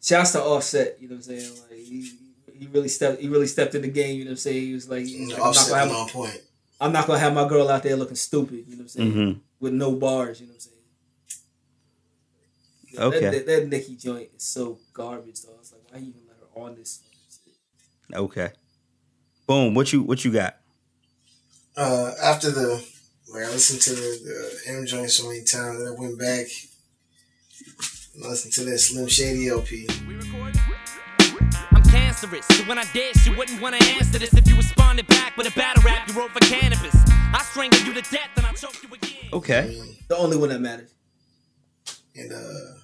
Shouts to Offset, you know what I'm saying? Like he, he really stepped he really stepped in the game, you know what I'm saying? He was like, he was like, I'm, not gonna have my, on point. I'm not gonna have my girl out there looking stupid, you know what I'm saying? Mhm. With no bars, you know what I'm saying? Yeah, Okay. That, that, that Nicki joint is so garbage though. It's like why you even let her on this shit? Okay. Boom. What you what you got? Uh, after the, like, I listened to the, the M joint so many times, and I went back and listened to that Slim Shady LP. I'm cancerous, so when I dish, you wouldn't wanna answer this if you responded back with a battle rap you wrote for Canibus. I strangle you to death and I choke you again. I Okay. mean, The only one that matters. and uh,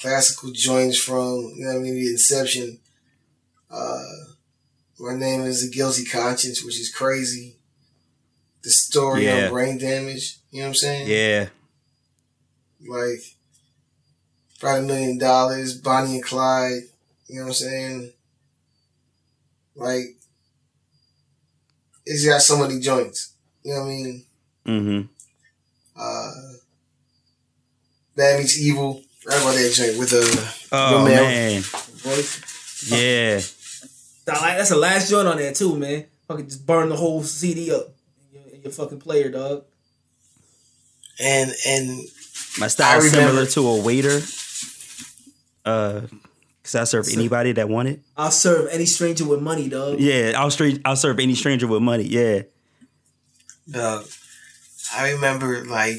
classical joints from you know what I mean the inception. Uh, my name is a guilty conscience, which is crazy. The story Yeah. on brain damage. You know what I'm saying? Yeah. Like probably a million dollars. Bonnie and Clyde. You know what I'm saying? Like it's got so many joints. You know what I mean? Mm-hmm. Uh, Bad meets evil. Right about that joint with a Oh man. man. Voice. Yeah. That's the last joint on there too, man. Fucking just burn the whole CD up in your, in your fucking player, dog. and and My style is similar to a waiter. Uh, cause I serve anybody that want it. I'll serve any stranger with money, dog. Yeah, I'll straight. I'll serve any stranger with money. Yeah. Dog, I remember like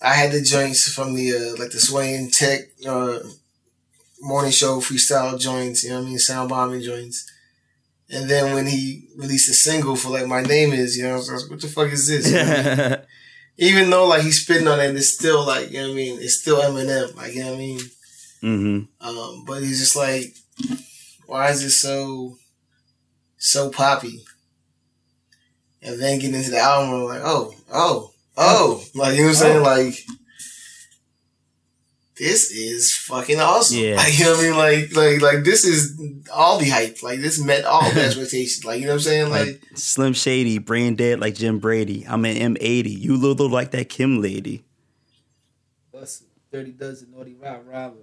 I had the joints from the uh, like the Sway and Tech uh, morning show freestyle joints. You know what I mean? Sound bombing joints. And then when he released a single for like my name is, you know, I was like, what the fuck is this? You know what I mean? Even though like he's spitting on it, it's still like you know what I mean. It's still Eminem, like you know what I mean. mm-hmm. Um, but he's just like, why is it so so poppy? And then getting into the album, I'm like, oh, oh, oh, like you know what I'm saying? Like, this is fucking awesome. Yeah. Like you know what I mean? Like, like, like this is all the hype. Like this met all the expectations. Like you know what I'm saying? Like, Like Slim Shady, brain dead like Jim Brady. I'm an M80. You little like that Kim lady. What's Dirty Dozen, Naughty Rob Robin,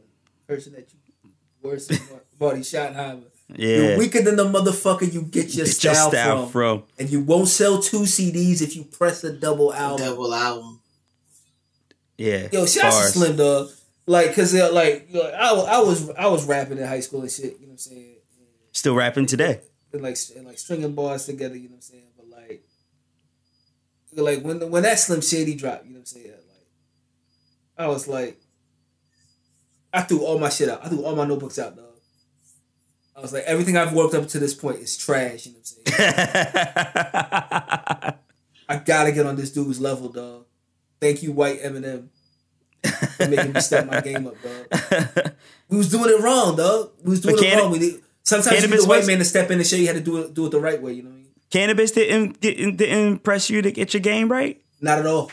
person that you worse than Marty Schottenheimer. Yeah. You're weaker than the motherfucker you get your, Get style, your style from. from. And you won't sell two CDs if you press a double album. double album. Yeah. Yo, shout out to Slim Dog. Like, cause uh, like, you I, I was I was rapping in high school and shit. You know what I'm saying? Still rapping today. And like and like stringing bars together. You know what I'm saying? But like, like when when that Slim Shady dropped, you know what I'm saying? Like, I was like, I threw all my shit out. I threw all my notebooks out, dog. I was like, everything I've worked up to this point is trash. You know what I'm saying? I gotta get on this dude's level, dog. Thank you, White Eminem, making me step my game up, dog. We was doing it wrong, dog. We was doing it wrong. We did, sometimes you need the white was- man to step in and show you how to do it, do it the right way. You know what I mean? Canibus didn't, didn't didn't impress you to get your game right. Not at all.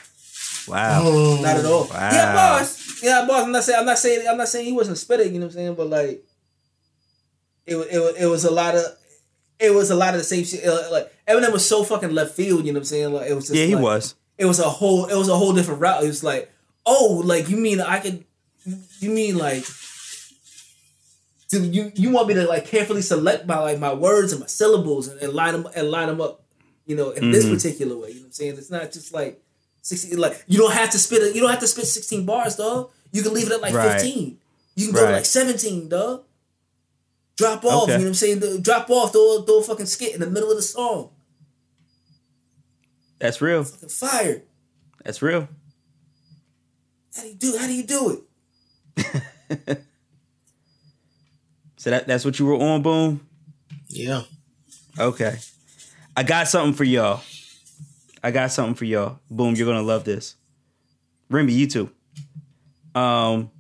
Wow. Oh. Not at all. Wow. Yeah, boss. Yeah, boss. I'm not saying. I'm not saying. I'm not saying he wasn't spitting. You know what I'm saying? But like, it it it was a lot of. It was a lot of the same shit. Like Eminem was so fucking left field. You know what I'm saying? Like it was. Just Yeah, he like- was. It was a whole. It was a whole different route. It was like, Oh, like you mean I could? You mean like? Do you you want me to like carefully select my like my words and my syllables and, and line them and line them up, you know, in this Mhm. particular way. You know what I'm saying? It's not just like sixteen. Like you don't have to spit. A, you don't have to spit sixteen bars, dog. You can leave it at like Right. fifteen. You can go to Right. like seventeen, dog. Drop off. Okay. You know what I'm saying? Drop off. Throw, throw a fucking skit in the middle of the song. That's real. Fucking fire. That's real. How do you do? How do you do it? So that that's what you were on, boom. Yeah. Okay. I got something for y'all. I got something for y'all. Boom, you're gonna love this. Remy, you too. Um,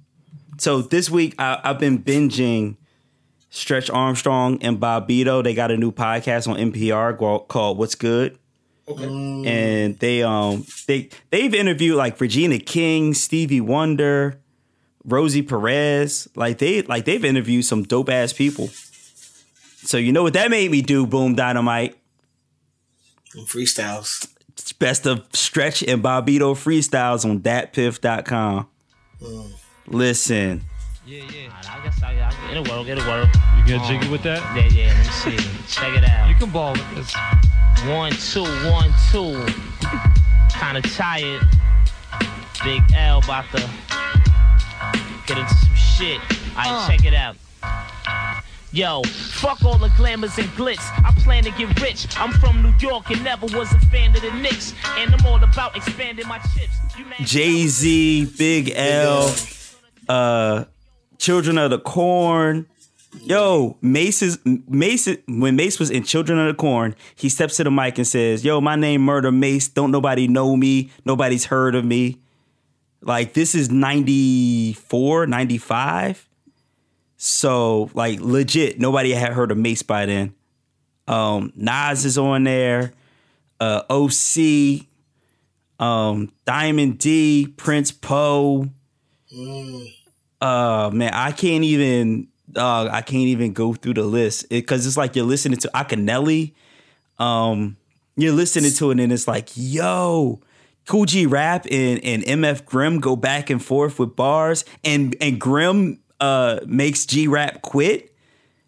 so this week I, I've been binging Stretch Armstrong and Bobbito. They got a new podcast on NPR called What's Good. Okay. And they um they they've interviewed like Regina King, Stevie Wonder, Rosie Perez. Like they like they've interviewed some dope ass people. So you know what that made me do, Boom Dynamite. Freestyles. It's best of Stretch and Bobbito freestyles on datpiff.com. Listen. Yeah, yeah. I guess I, I, it'll work. It'll work. You get jiggy with that? Yeah, yeah. Let me see. Check it out. You can ball with this. One, two, one, two. Kinda tired. Big L about to get into some shit. Alright, check it out. Yo, fuck all the glamours and glitz. I plan to get rich. I'm from New York and never was a fan of the Knicks. And I'm all about expanding my chips. Jay Z, Big L, uh, Children of the Corn. Yo, Mase is Mase. When Mase was in Children of the Corn, he steps to the mic and says, "Yo, my name Murder Mase. Don't nobody know me. Nobody's heard of me." Like this is 94, 95. So like legit, nobody had heard of Mase by then. Um, Nas is on there. Uh, OC, um, Diamond D, Prince Po. Uh man, I can't even uh I can't even go through the list because it's like you're listening to Akinelli. Um you're listening to it and it's like, yo, Kool G Rap and, and MF Grimm go back and forth with bars and and Grimm uh makes G Rap quit.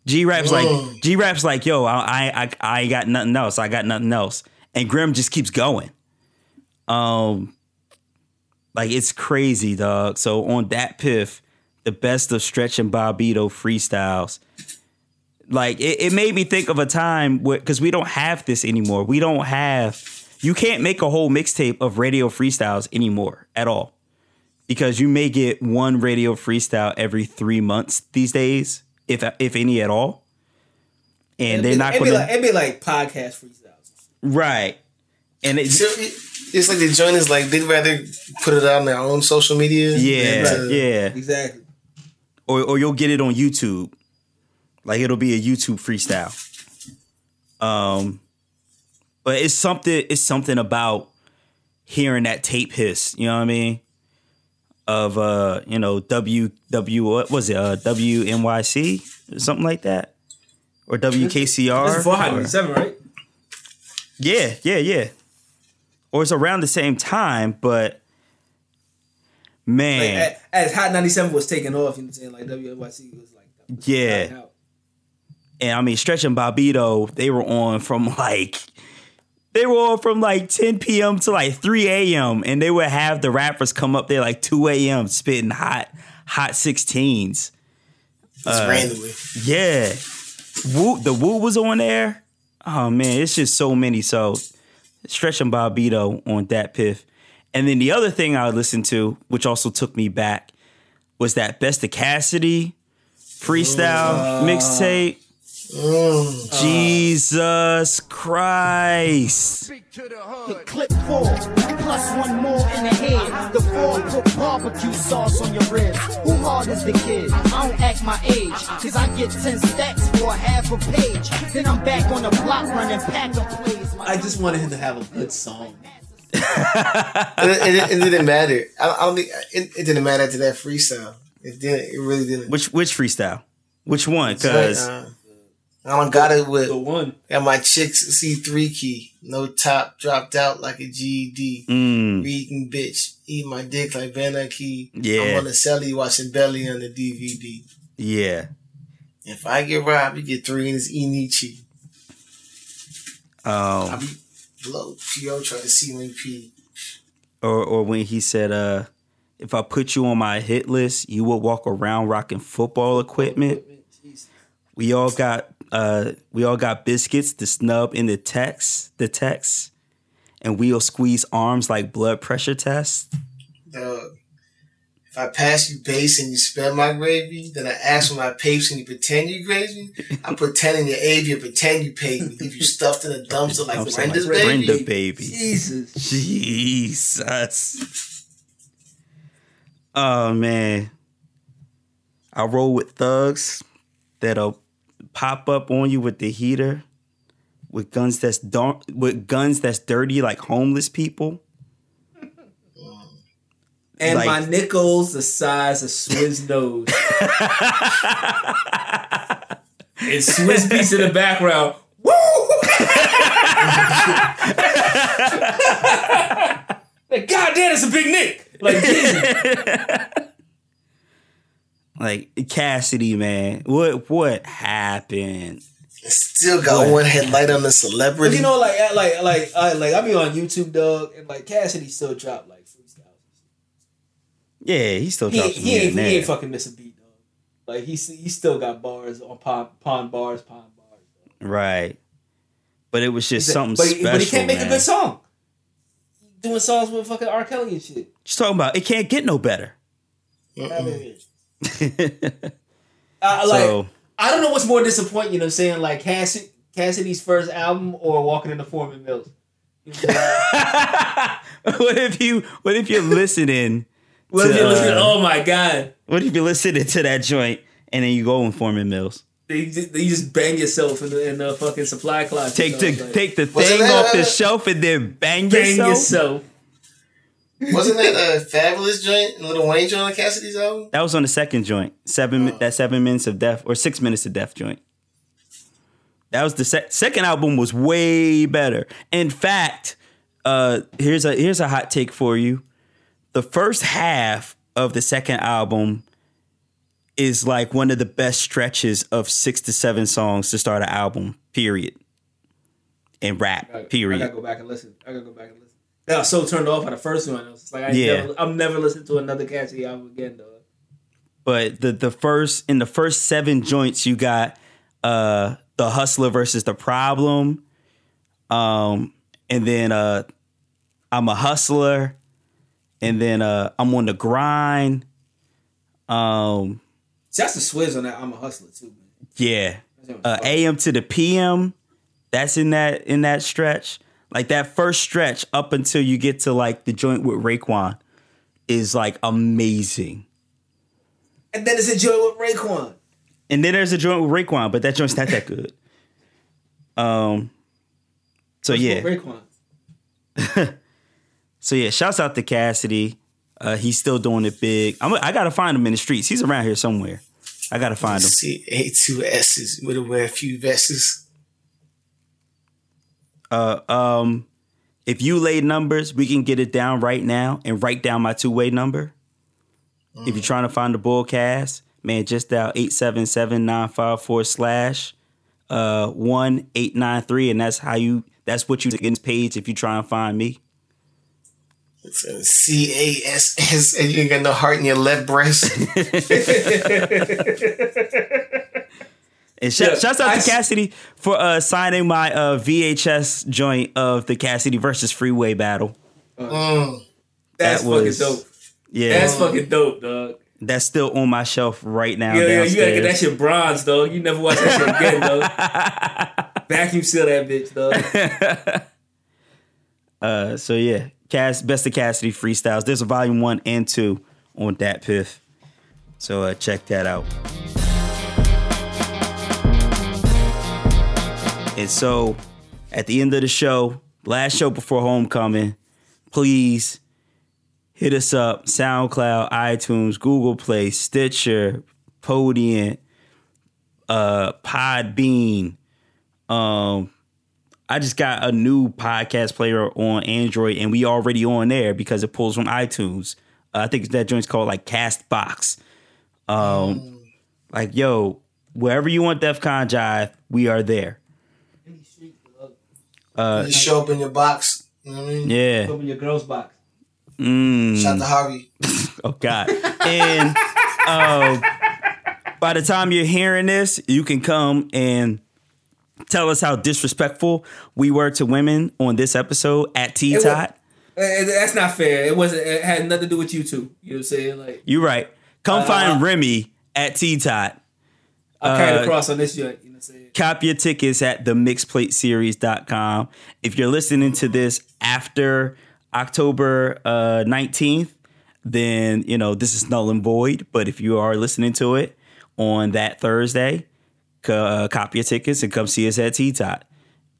G Rap's like G Rap's like, yo, I I I got nothing else. I got nothing else. And Grimm just keeps going. Um like it's crazy, dog. So on DatPiff, the best of Stretch and Bobbito freestyles. Like it, it made me think of a time because we don't have this anymore. We don't have you can't make a whole mixtape of radio freestyles anymore at all. Because you may get one radio freestyle every three months these days, if if any at all. And they're not it'd be gonna like, it'd be like podcast freestyles. right. And it, So it, it's like the joint is like they'd rather put it out on their own social media. yeah, than to- yeah. Exactly. Or or you'll get it on YouTube. Like it'll be a YouTube freestyle. Um but it's something it's something about hearing that tape hiss, you know what I mean? Of uh, you know, W W what was it? Uh WNYC or something like that? Or WKCR? This is four Or- hundred seven, right? yeah, yeah, yeah. Or it's around the same time, but man, a- as Hot ninety seven was taking off, you know what I'm saying? Like WNYC was like was Yeah. and I mean Stretch and Bobbito, they were on from like they were on from like 10 p.m. to like 3 a.m. and they would have the rappers come up there like 2 a.m. spitting hot hot 16s. Just Uh, randomly. Yeah. Woo, the Woo was on there. Oh man, it's just so many. So Stretch and Bobbito on DatPiff. And then the other thing I would listen to, which also took me back, was that Best of Cassidy freestyle mm. mixtape. Mm. Jesus Christ. The Clip four, plus one more in the head. The four put barbecue sauce on your ribs. Who hard is the kid? I don't act my age, cause I get 10 stacks for half a page. Then I'm back on the block running pack of plays. I just wanted him to have a good song. it, it, it didn't matter. I, I don't think it, it didn't matter to that freestyle. It didn't. It really didn't. Which which freestyle? Which one? It's like, Because uh, I don't got it with The one. And my chick's C3 key. No top, dropped out like a GED. Mm, Reading bitch, eat my dick like Van Key. Yeah. I'm on the celly watching Belly on the DVD. yeah. If I get robbed, you get three in this Enichi. I Um, be blow. P.O. try to see me pee. or or when he said, uh, if I put you on my hit list, you will walk around rocking football equipment. We all got uh we all got biscuits to snub in the text, the text, and we'll squeeze arms like blood pressure tests. Dog. If I pass you base and you spell my gravy, then I ask for my papes and you pretend you gravy. I pretend in your avy and pretend you paid me. Leave you stuffed in a dumpster like I'm saying, Brenda's like, baby. Brenda baby. Jesus. Jesus. Oh man. I roll with thugs that'll pop up on you with the heater with guns that's dark with guns that's dirty like homeless people. And Like- my nickels the size of Swiss nose. and Swizz Beatz in the background. Woo! like, God damn, it's a big Nick. Like, Jesus. Like Cassidy, man. What what happened? Still got What? one headlight on the But celebrity. you know, like, like, like, I, like, I be on YouTube, dog, and like Cassidy still dropped like freestyles. Yeah, he still He, drops he, some ain't, he ain't fucking miss a beat, dog. Like he, he still got bars on pond, pond bars, pond bars. Dog. Right. But it was just He said- something but, he- special. but he can't make man. a good song. Doing songs with fucking R. Kelly and shit. Just talking about it can't get no better. I, like, so I don't know what's more disappointing. You know, what I'm saying like Cassid- Cassidy's first album or Walking in the Forman Mills. You know what I'm saying? what if you what if you're listening What if to, you listen? uh, Oh my god! what if you're listening to that joint and then you go in Forman Mills? They just, they just bang yourself in the, in the fucking supply closet. Take the Like, take the Was it thing off the shelf and then bang, bang yourself. yourself. Wasn't that a fabulous joint, Lil Wayne joint on Cassidy's album? That was on the second joint. Seven Oh. that seven minutes of death or six minutes of death joint. That was the sec- second album was way better. In fact, uh, here's a here's a hot take for you. The first half of the second album is like one of the best stretches of six to seven songs to start an album. Period. And rap. I Period. I gotta go back and listen. I gotta go back and listen. I was so turned off by the first one. I was like, I Yeah. never, I'm never listening to another Cassidy album again, though. but the the first in the first seven joints you got uh the hustler versus the problem um and then uh i'm a hustler and then uh i'm on the grind um See, that's the Swizz on that. I'm a hustler too, man. yeah uh am to the pm that's in that in that stretch like that first stretch up until you get to like the joint with Raekwon is like amazing and then it's a joint with Raekwon. And then there's a joint with Raekwon, but that joint's not that good. Um. So yeah, Raekwon. so yeah. Shouts out to Cassidy. Uh, he's still doing it big. I'm, I gotta find him in the streets. He's around here somewhere. I gotta find him. See, A two S's. Would have wear a few vests. Uh, um, if you lay numbers, we can get it down right now and write down my two way number. If you're trying to find the bullcast, man, just dial eight seven seven nine five four slash uh one eight nine three, and that's how you. That's what you get page if you try and find me. C A S S, and you ain't got no heart in your left breast. And shout, Yeah, shouts out I to s- Cassidy for uh, signing my uh, VHS joint of the Cassidy versus Freeway battle. Mm. That's That was- fucking dope. Yeah, That's fucking dope, dog. that's still on my shelf right now. Yeah, yeah, you gotta get that shit bronze, dog. You never watch that shit again, dog. Vacuum seal that bitch, dog. Uh, so yeah, Cass, best of Cassidy freestyles. There's a volume one and two on DatPiff. So uh, check that out. And so at the end of the show, last show before homecoming, please hit us up SoundCloud, iTunes, Google Play, Stitcher, Podium, uh, Podbean. Um, I just got a new podcast player on Android, and we already on there because it pulls from iTunes. Uh, I think that joint's called like Castbox. Um, like yo, wherever you want DefCon Jive, we are there. Uh, You show up in your box. You know what I mean? yeah. Open your girl's box. Mm. Shout to Harvey. Oh God. And uh, by the time you're hearing this, you can come and tell us how disrespectful we were to women on this episode at T Tot. Eh, That's not fair. It wasn't. It had nothing to do with you two. You know what I'm saying? Like You're right. Come Uh, find Remy at T Tot. I carried Uh, across on this joint. You know what I'm saying? Cop your tickets at themixplateseries.com. If you're listening to this after October uh, 19th, then, you know, this is null and void. But if you are listening to it on that Thursday, uh, cop your tickets and come see us at T-Tot.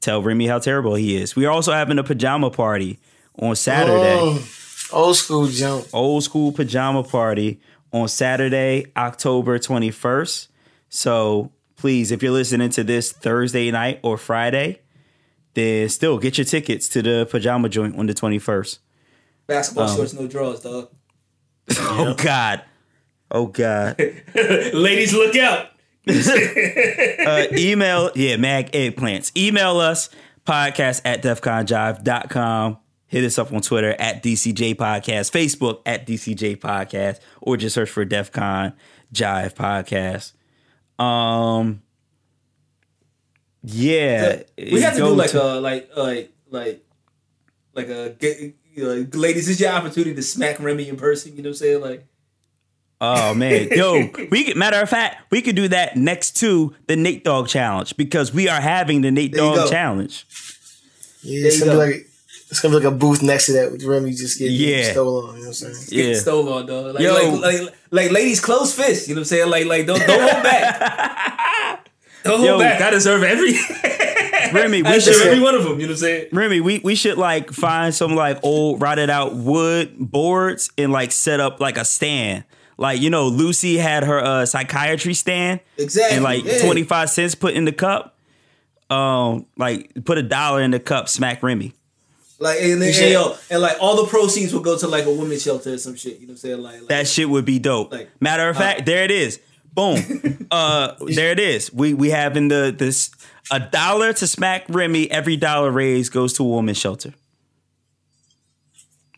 Tell Remy how terrible he is. We are also having a pajama party on Saturday Mm, old school jump. old school pajama party on Saturday, October 21st. So please, if you're listening to this Thursday night or Friday, then still get your tickets to the pajama joint on the 21st. Basketball Um, shorts, no drawers, dog. Oh God. Oh God. Ladies, look out. uh, email, yeah, mag eggplants. Email us podcast at defconjive.com. Hit us up on Twitter at DCJ Podcast, Facebook at DCJ Podcast, or just search for DefCon Jive Podcast. Um, yeah, we have to do like a like like like like a know, ladies. This is your opportunity to smack Remy in person. You know what I'm saying? Like Oh man, yo, we could, matter of fact, we could do that next to the Nate Dogg challenge because we are having the Nate There you Dogg go. challenge. Yeah, There it's gonna go. be like it's gonna be like a booth next to that with Remy just getting Yeah. stolen. You know what I'm saying? getting Yeah. stole on, dog. Like, Yo. like, like like ladies, close fist. You know what I'm saying? Like like don't don't hold back. Don't hold Yo. back. I deserve every. Remy, we should every one of them. You know what I'm saying? Remy, we, we should like find some like old rotted out wood boards and like set up like a stand. Like, you know, Lucy had her uh, psychiatry stand Exactly. and like yeah. 25 cents put in the cup. Um, like put a dollar in the cup, smack Remy. Like and, and, yo, and like all the proceeds will go to like a women's shelter or some shit. You know what I'm saying? Like, like That shit would be dope. Like, Matter of fact, there it is. Boom. uh there it is. We we having the this a dollar to smack Remy, every dollar raised goes to a woman's shelter.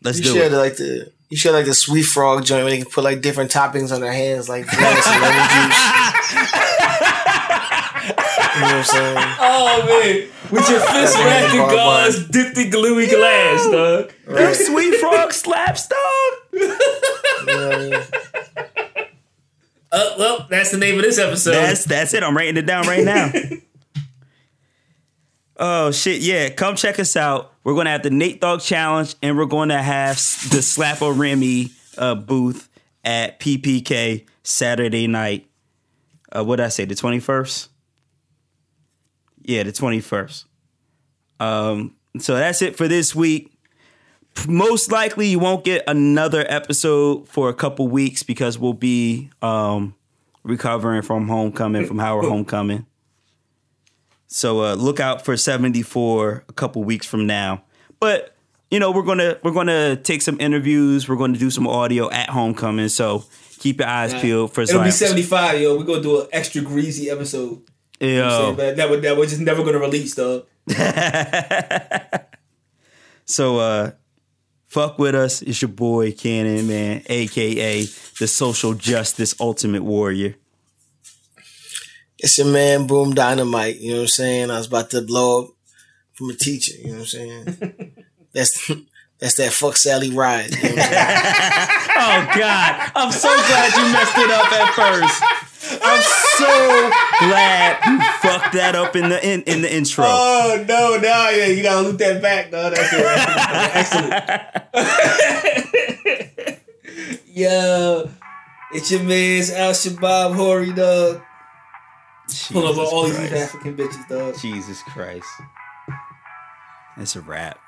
Let's You do should it. like the you should like the sweet frog joint where they can put like different toppings on their hands, like lettuce and lemon juice. you know what I'm saying? oh man, with your fist That's wrapped in barbed wire. gauze, dipped in gluey glass, dog. Them sweet frog slaps, dog. You know I mean? Uh, well, that's the name of this episode. That's that's it. I'm writing it down right now. oh shit, yeah. Come check us out. We're gonna have the Nate Dogg Challenge and we're gonna have the Slap o Remy uh, booth at PPK Saturday night. Uh, what did I say? The 21st? Yeah, the 21st. Um, so that's it for this week. most likely you won't get another episode for a couple weeks because we'll be um recovering from homecoming from our homecoming so uh look out for 74 a couple weeks from now but you know we're gonna we're gonna take some interviews we're gonna do some audio at homecoming so keep your eyes peeled for It'll be 75, yo. We're gonna do an extra greasy episode. You know what I'm saying? Yo. But that, we're- that we're just never gonna release, dog. So uh fuck with us. It's your boy Cannon, man, aka the social justice ultimate warrior. It's your man Boom Dynamite. You know what I'm saying? I was about to blow up from a teacher. You know what I'm saying? that's that's that fuck Sally ride. You know what I'm saying? Oh God. I'm so glad you messed it up at first. I'm so glad you fucked that up in the in, in the intro. Oh no, no, yeah, you gotta loop that back, dog. That's it. Excellent. Yo, it's your man's Al Shabab Hori, dog. Pull up all these Christ. African bitches, dog. Jesus Christ. It's a wrap.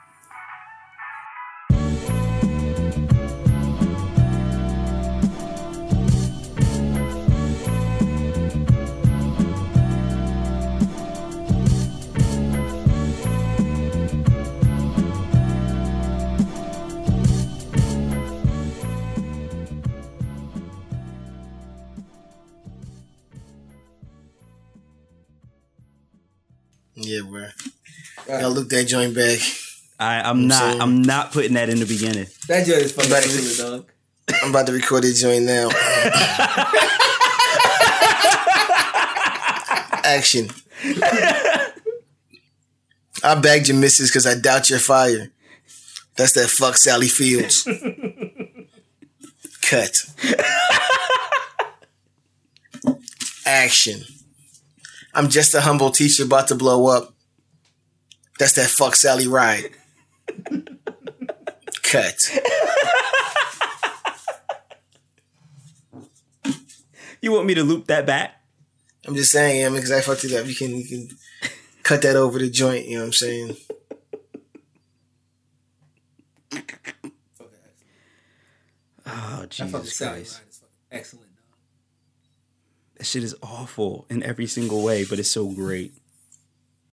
Yeah, bro. Y'all look that joint back. I, I'm not. saying. I'm not putting that in the beginning. That joint is fucking Better- excellent, dog. I'm about to record that joint now. Action. I bagged your missus because I doubt your fire. That's that fuck Sally Fields. Cut. Action. I'm just a humble teacher about to blow up. That's that fuck Sally ride. Cut. You want me to loop that back? I'm just saying, yeah, because I fucked it up. You can you can cut that over the joint. You know what I'm saying? Oh That fucking Jesus Sally Christ! ride is fucking excellent, dog. That shit is awful in every single way, but it's so great.